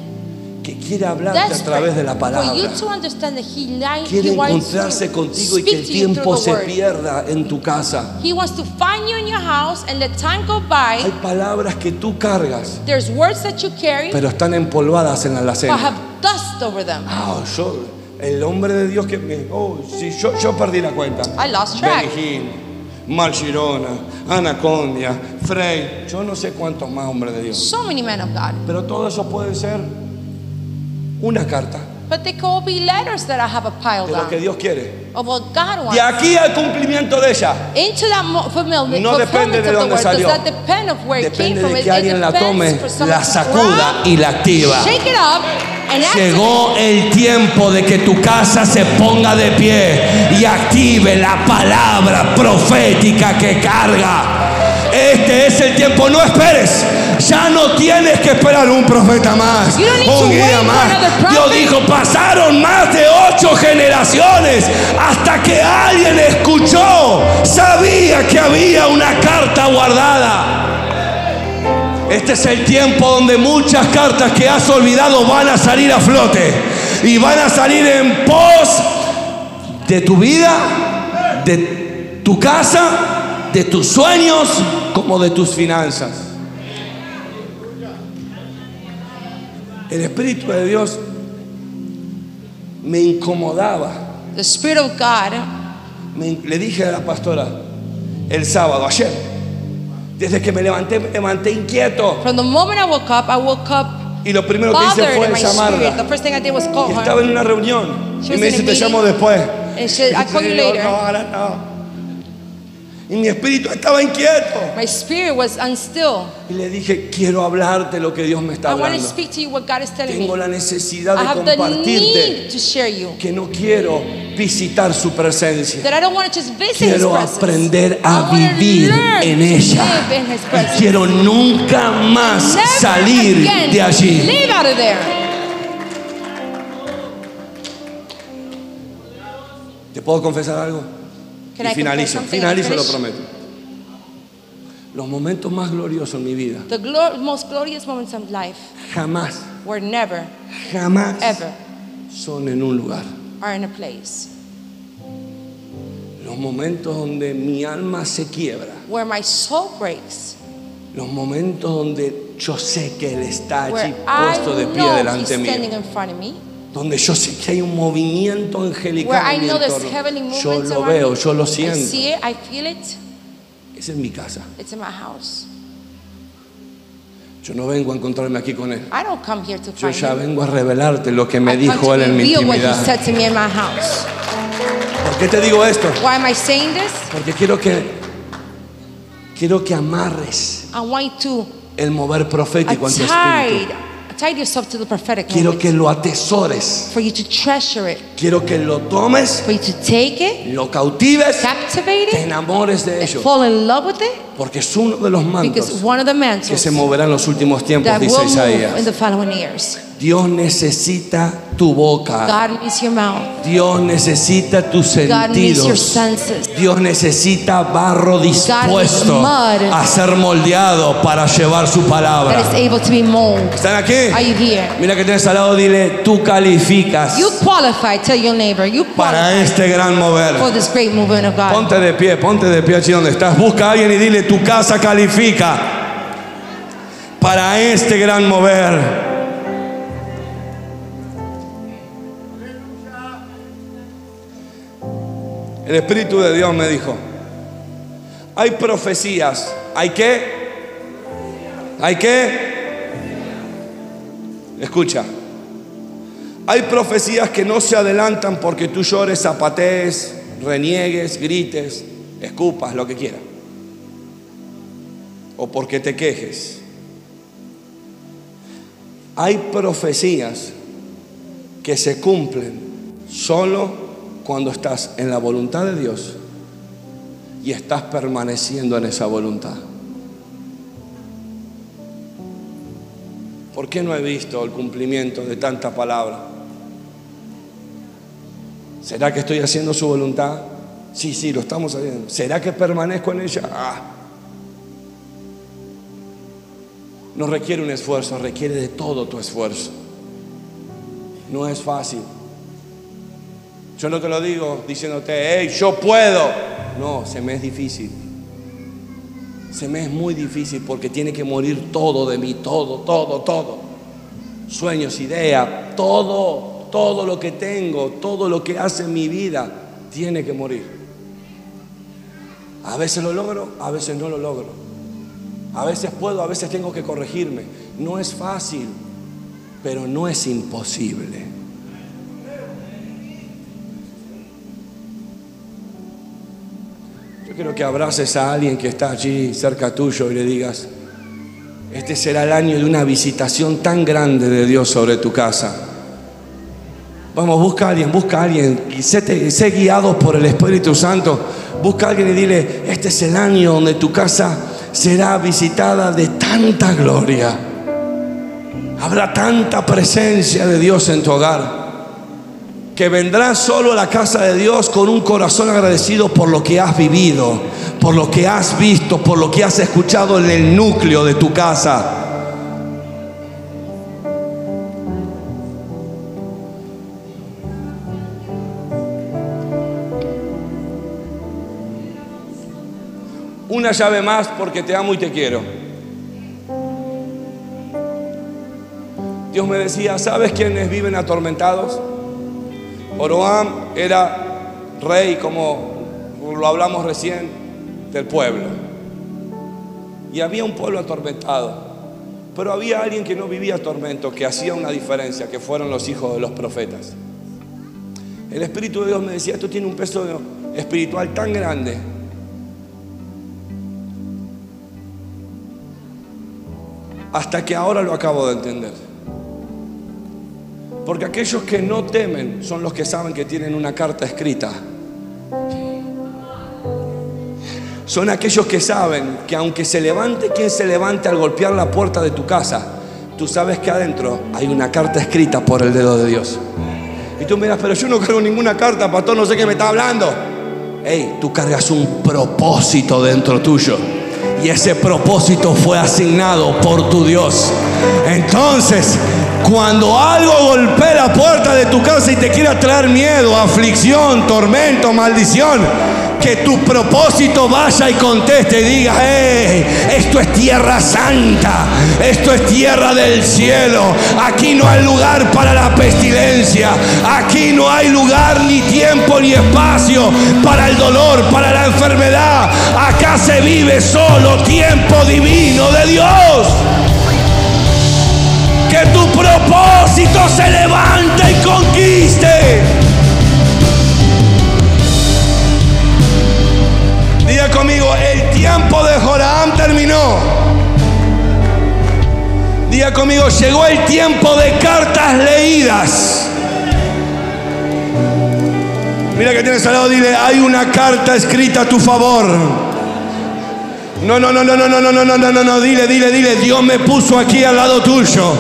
que quiere hablarte a través de la palabra. Quiere encontrarse to contigo y que el tiempo se pierda en tu casa. He wants to find you in your house and let time go by. Hay palabras que tú cargas, There's words that you carry, pero están empolvadas en la alacena. Ah, yo, el hombre de Dios que me. Oh, sí, yo, yo perdí la cuenta. I lost track. Anacondia, Frey, yo no sé cuántos más hombres de Dios. So many men of God. Pero todo eso puede ser una carta But they could be letters that I have a pile de lo que Dios quiere. of what God wants. De aquí al cumplimiento de ella, Into that No depende de dónde salió. not depend of where it came depende from. de It- que it alguien la tome, la sacuda y la activa. Shake it up and. Llegó el tiempo de que tu casa se ponga de pie y active la palabra profética que carga. Este es el tiempo, no esperes. Ya no tienes que esperar un profeta más, un guía más. Dios dijo, pasaron más de ocho generaciones hasta que alguien escuchó, sabía que había una carta guardada. Este es el tiempo donde muchas cartas que has olvidado van a salir a flote y van a salir en pos de tu vida, de tu casa, de tus sueños, como de tus finanzas. El Espíritu de Dios me incomodaba. The Spirit of God, Me- le dije a la pastora el sábado, ayer, Desde que me levanté, me levanté inquieto. From the moment I woke up, I woke up Y lo primero que hice fue llamarla. first thing I did was call Y estaba en una reunión. She Y me dice, te llamo después. And she said, I'll call you later. No, ahora no. Y mi espíritu estaba inquieto. My spirit was unstill. Y le dije, quiero hablarte lo que Dios me está I want to hablando. speak to you what God is telling Tengo me. la necesidad I de the compartirte need to share you. que no quiero visitar su presencia. That I don't want to just visit Quiero aprender I a vivir learn en to ella. live in His Y quiero nunca más Never salir again de allí. Leave out of there. ¿Te puedo confesar algo? I finalizo, finalizo, lo prometo. Los momentos más gloriosos en mi vida The glor- most glorious moments of life jamás, were never, jamás ever son en un lugar. are in a place Los momentos donde mi alma se quiebra. where my soul breaks, Los momentos donde yo sé que Él está allí where I puesto de pie know He's delante standing mío. Donde yo sé que hay un movimiento angelical I en mi entorno. Yo lo veo, yo lo siento. see it, I feel it. Esa es mi casa. It's in my house. Yo no vengo a encontrarme aquí con Él. I don't come here to Yo ya vengo a revelarte lo que me dijo Él en mi reveal what he intimidad. said to me in my house. ¿Por qué te digo esto? Why am I saying this? Porque quiero que quiero que amarres I want you el mover profético en tu espíritu. Yourself to the prophetic Quiero moment. que lo atesores. for you to treasure it, Quiero que lo tomes, for you to take it, lo cautives, captivate te it, enamores de and ello. fall in love with it, Porque es uno de los because mantos one of the que se moverá en los últimos tiempos, dice Isaías. the following years. Dios necesita tu boca. God needs your mouth. Dios necesita tus God needs your sentidos. senses. Dios necesita barro dispuesto a ser moldeado para llevar su That palabra. is able to be molded. ¿Están aquí? Are you here? Mira que tienes al lado, dile, tú calificas You qualify, tell your neighbor, you para qualify este gran mover. for this great movement of God. Ponte de pie, ponte de pie allí donde estás. Busca a alguien y dile, tu casa califica para este gran mover. El Espíritu de Dios me dijo, hay profecías, ¿hay qué? ¿Hay qué? Escucha, hay profecías que no se adelantan porque tú llores, zapatees, reniegues, grites, escupas, lo que quieras. O porque te quejes. Hay profecías que se cumplen solo cuando estás en la voluntad de Dios y estás permaneciendo en esa voluntad. ¿Por qué no he visto el cumplimiento de tanta palabra? ¿Será que estoy haciendo su voluntad? Sí, sí, lo estamos haciendo. ¿Será que permanezco en ella? Ah. No requiere un esfuerzo, requiere de todo tu esfuerzo. No es fácil. Yo no te lo digo diciéndote, hey, yo puedo. No, se me es difícil. Se me es muy difícil porque tiene que morir todo de mí, todo, todo, todo. Sueños, ideas, todo, todo lo que tengo, todo lo que hace mi vida, tiene que morir. A veces lo logro, a veces no lo logro. A veces puedo, a veces tengo que corregirme. No es fácil, pero no es imposible. Yo quiero que abraces a alguien que está allí cerca tuyo y le digas, este será el año de una visitación tan grande de Dios sobre tu casa. Vamos, busca a alguien, busca a alguien y sé, te- sé guiado por el Espíritu Santo. Busca a alguien y dile, este es el año donde tu casa será visitada de tanta gloria. Habrá tanta presencia de Dios en tu hogar que vendrás solo a la casa de Dios con un corazón agradecido por lo que has vivido, por lo que has visto, por lo que has escuchado en el núcleo de tu casa. Una llave más porque te amo y te quiero. Dios me decía, ¿sabes quiénes viven atormentados? Oroam era rey, como lo hablamos recién, del pueblo. Y había un pueblo atormentado. Pero había alguien que no vivía tormento, que hacía una diferencia, que fueron los hijos de los profetas. El Espíritu de Dios me decía, esto tiene un peso espiritual tan grande. Hasta que ahora lo acabo de entender. Porque aquellos que no temen son los que saben que tienen una carta escrita. Son aquellos que saben que aunque se levante quien se levante al golpear la puerta de tu casa, tú sabes que adentro hay una carta escrita por el dedo de Dios. Y tú miras, pero yo no cargo ninguna carta, pastor, no sé qué me está hablando. Hey, tú cargas un propósito dentro tuyo. Y ese propósito fue asignado por tu Dios. Entonces, cuando algo golpea la puerta de tu casa y te quiera traer miedo, aflicción, tormento, maldición, que tu propósito vaya y conteste y diga, esto es tierra santa, esto es tierra del cielo, aquí no hay lugar para la pestilencia, aquí no hay lugar ni tiempo ni espacio para el dolor, para la enfermedad, acá se vive solo tiempo divino de Dios. Que tu propósito se levante y conquiste. Diga conmigo, el tiempo de Joram terminó. Diga conmigo, llegó el tiempo de cartas leídas. Mira que tienes al lado, dile, hay una carta escrita a tu favor. No, no, no, no, no, no, no, no, no, no, no, dile, dile, dile, Dios me puso aquí al lado tuyo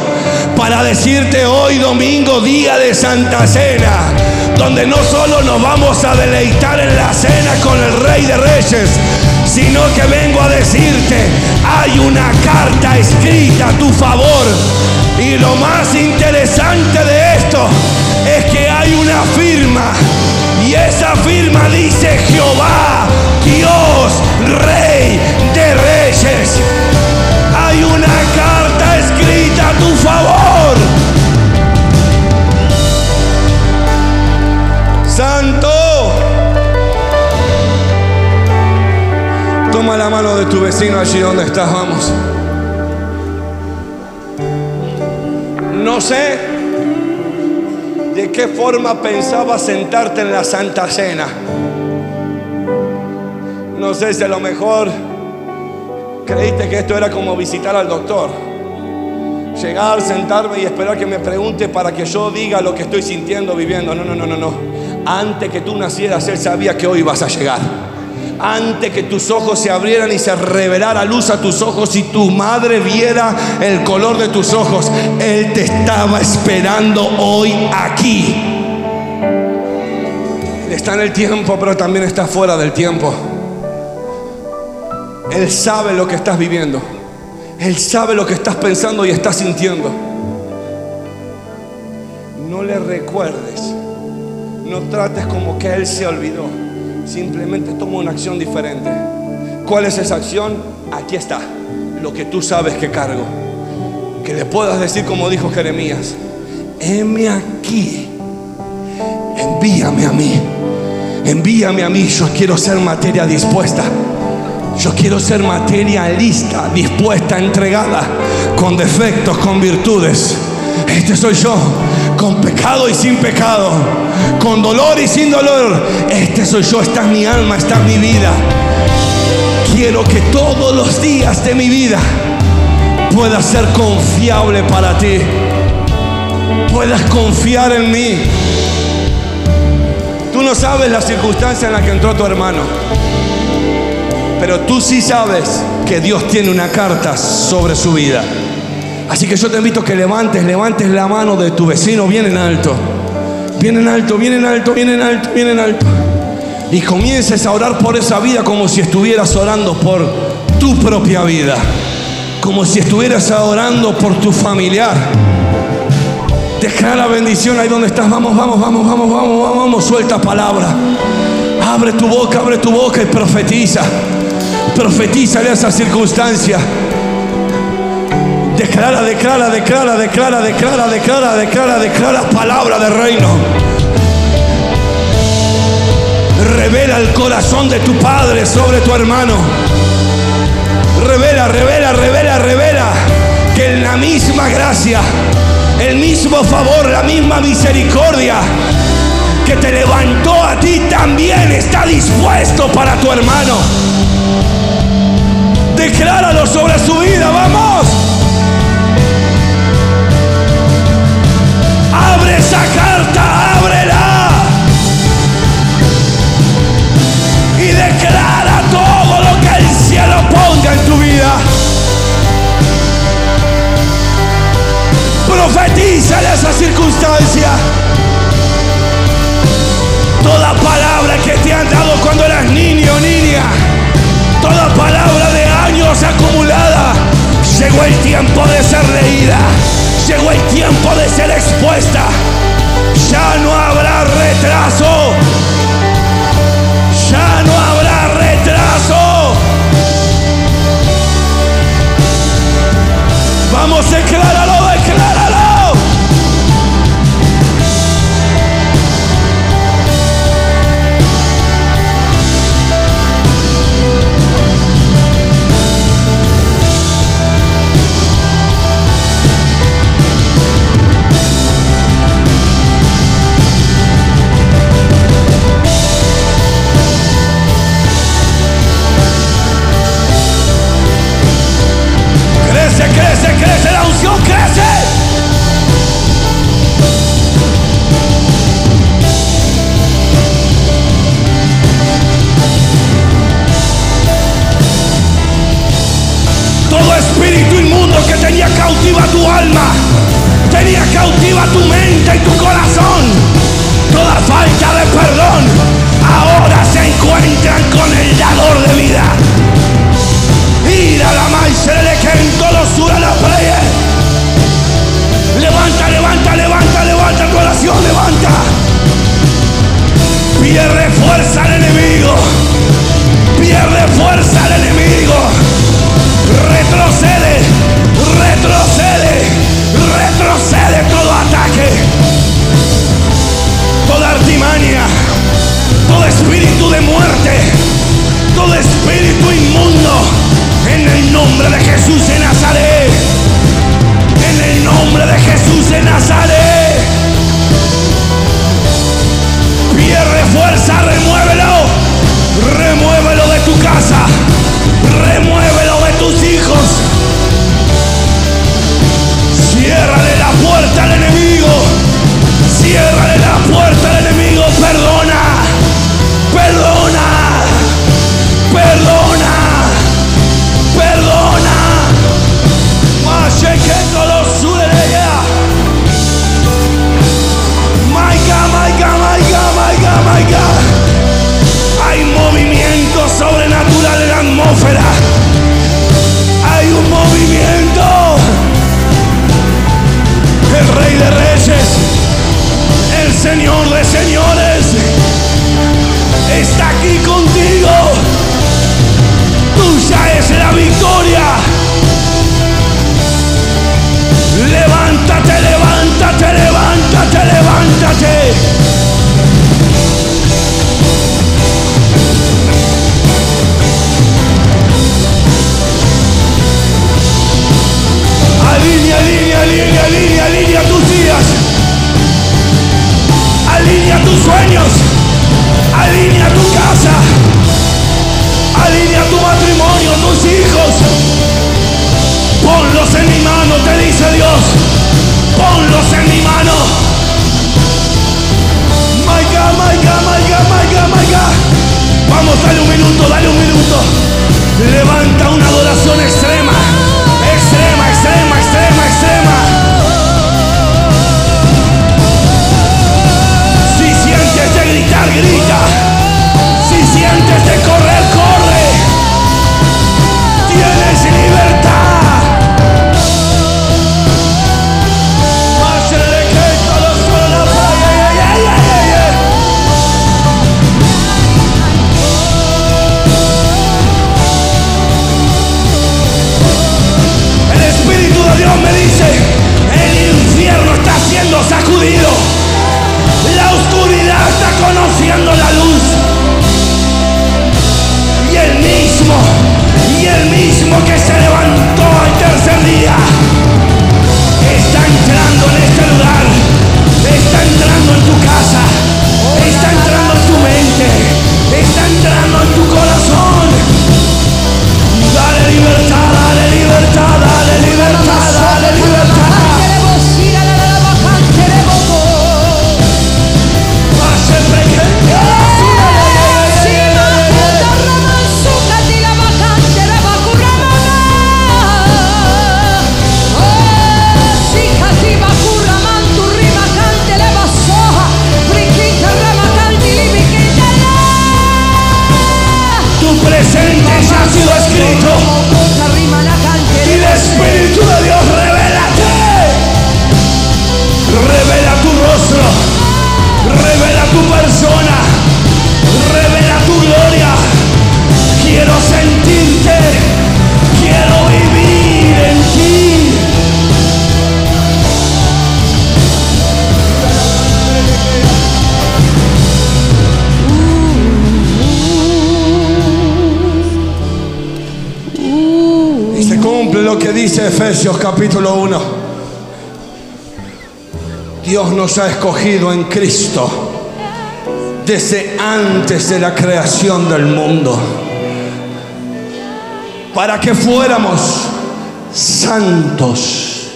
para decirte hoy domingo, día de Santa Cena donde no solo nos vamos a deleitar en la cena con el Rey de Reyes, sino que vengo a decirte, hay una carta escrita a tu favor. Y lo más interesante de esto es que hay una firma. Y esa firma dice Jehová, Dios, Rey de Reyes. Hay una carta escrita a tu favor. Toma la mano de tu vecino allí donde estás, vamos. No sé de qué forma pensaba sentarte en la Santa Cena. No sé si a lo mejor creíste que esto era como visitar al doctor. Llegar, sentarme y esperar que me pregunte para que yo diga lo que estoy sintiendo, viviendo. No, no, no, no, no. Antes que tú nacieras, Él sabía que hoy vas a llegar. Antes que tus ojos se abrieran y se revelara luz a tus ojos y tu madre viera el color de tus ojos, Él te estaba esperando hoy aquí. está en el tiempo, pero también está fuera del tiempo. Él sabe lo que estás viviendo. Él sabe lo que estás pensando y estás sintiendo. No le recuerdes no trates como que Él se olvidó. Simplemente toma una acción diferente. ¿Cuál es esa acción? Aquí está. Lo que tú sabes que cargo. Que le puedas decir como dijo Jeremías. Heme aquí. Envíame a mí. Envíame a mí. Yo quiero ser materia dispuesta. Yo quiero ser materia lista, dispuesta, entregada, con defectos, con virtudes. Este soy yo con pecado y sin pecado, con dolor y sin dolor. Este soy yo, esta es mi alma, esta es mi vida. Quiero que todos los días de mi vida pueda ser confiable para ti. Puedas confiar en mí. Tú no sabes la circunstancia en la que entró tu hermano. Pero tú sí sabes que Dios tiene una carta sobre su vida. Así que yo te invito a que levantes, levantes la mano de tu vecino bien en alto. Bien en alto, bien en alto, bien en alto, bien en alto. Y comiences a orar por esa vida como si estuvieras orando por tu propia vida. Como si estuvieras orando por tu familiar. Declara bendición ahí donde estás. Vamos, vamos, vamos, vamos, vamos, vamos, vamos. Suelta palabra. Abre tu boca, abre tu boca y profetiza. Profetízale a esa circunstancia. Declara, declara, declara, declara, declara, declara, declara, declara palabra de reino. Revela el corazón de tu padre sobre tu hermano. Revela, revela, revela, revela que en la misma gracia, el mismo favor, la misma misericordia que te levantó a ti también está dispuesto para tu hermano. Decláralo sobre su vida, vamos. Esa carta, ábrela. Y declara todo lo que el cielo ponga en tu vida. Profetiza en esa circunstancia. Toda palabra que te han dado cuando eras niño niña. Efesios capítulo 1. Dios nos ha escogido en Cristo desde antes de la creación del mundo para que fuéramos santos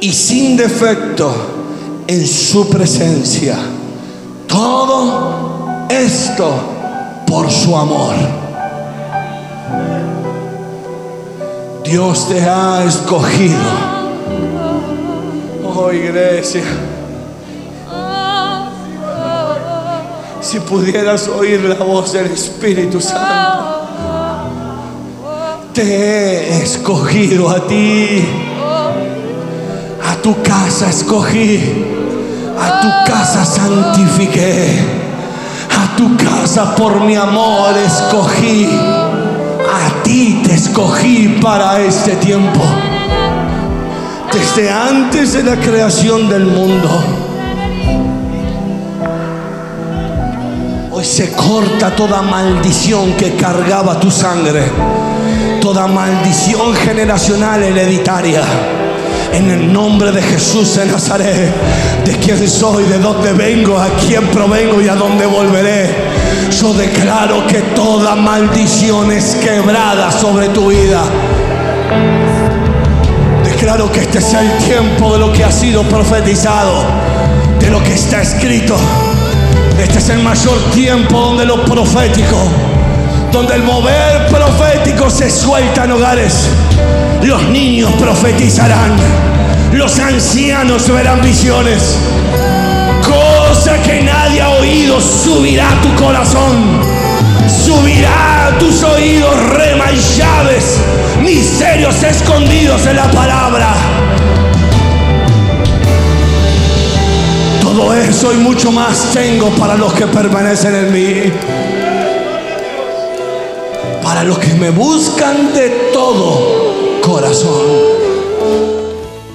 y sin defecto en su presencia. Todo esto por su amor. Dios te ha escogido. Oh iglesia, si pudieras oír la voz del Espíritu Santo, te he escogido a ti. A tu casa escogí. A tu casa santifiqué. A tu casa por mi amor escogí. A ti te escogí para este tiempo. Desde antes de la creación del mundo. Hoy se corta toda maldición que cargaba tu sangre. Toda maldición generacional hereditaria. En el nombre de Jesús de Nazaret, de quién soy, de dónde vengo, a quién provengo y a dónde volveré. Yo declaro que toda maldición es quebrada sobre tu vida. Declaro que este es el tiempo de lo que ha sido profetizado, de lo que está escrito. Este es el mayor tiempo donde lo profético, donde el mover profético se suelta en hogares. Los niños profetizarán, los ancianos verán visiones. Cosa que nadie ha oído subirá a tu corazón, subirá a tus oídos rema y llaves, misterios escondidos en la palabra. Todo eso y mucho más tengo para los que permanecen en mí. Para los que me buscan de todo corazón.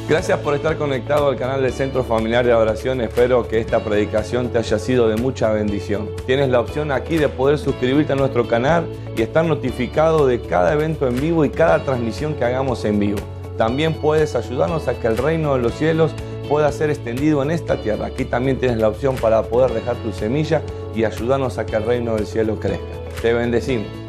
Gracias por estar conectado al canal del Centro Familiar de Adoración. Espero que esta predicación te haya sido de mucha bendición. Tienes la opción aquí de poder suscribirte a nuestro canal y estar notificado de cada evento en vivo y cada transmisión que hagamos en vivo. También puedes ayudarnos a que el reino de los cielos pueda ser extendido en esta tierra. Aquí también tienes la opción para poder dejar tu semilla y ayudarnos a que el reino del cielo crezca. Te bendecimos.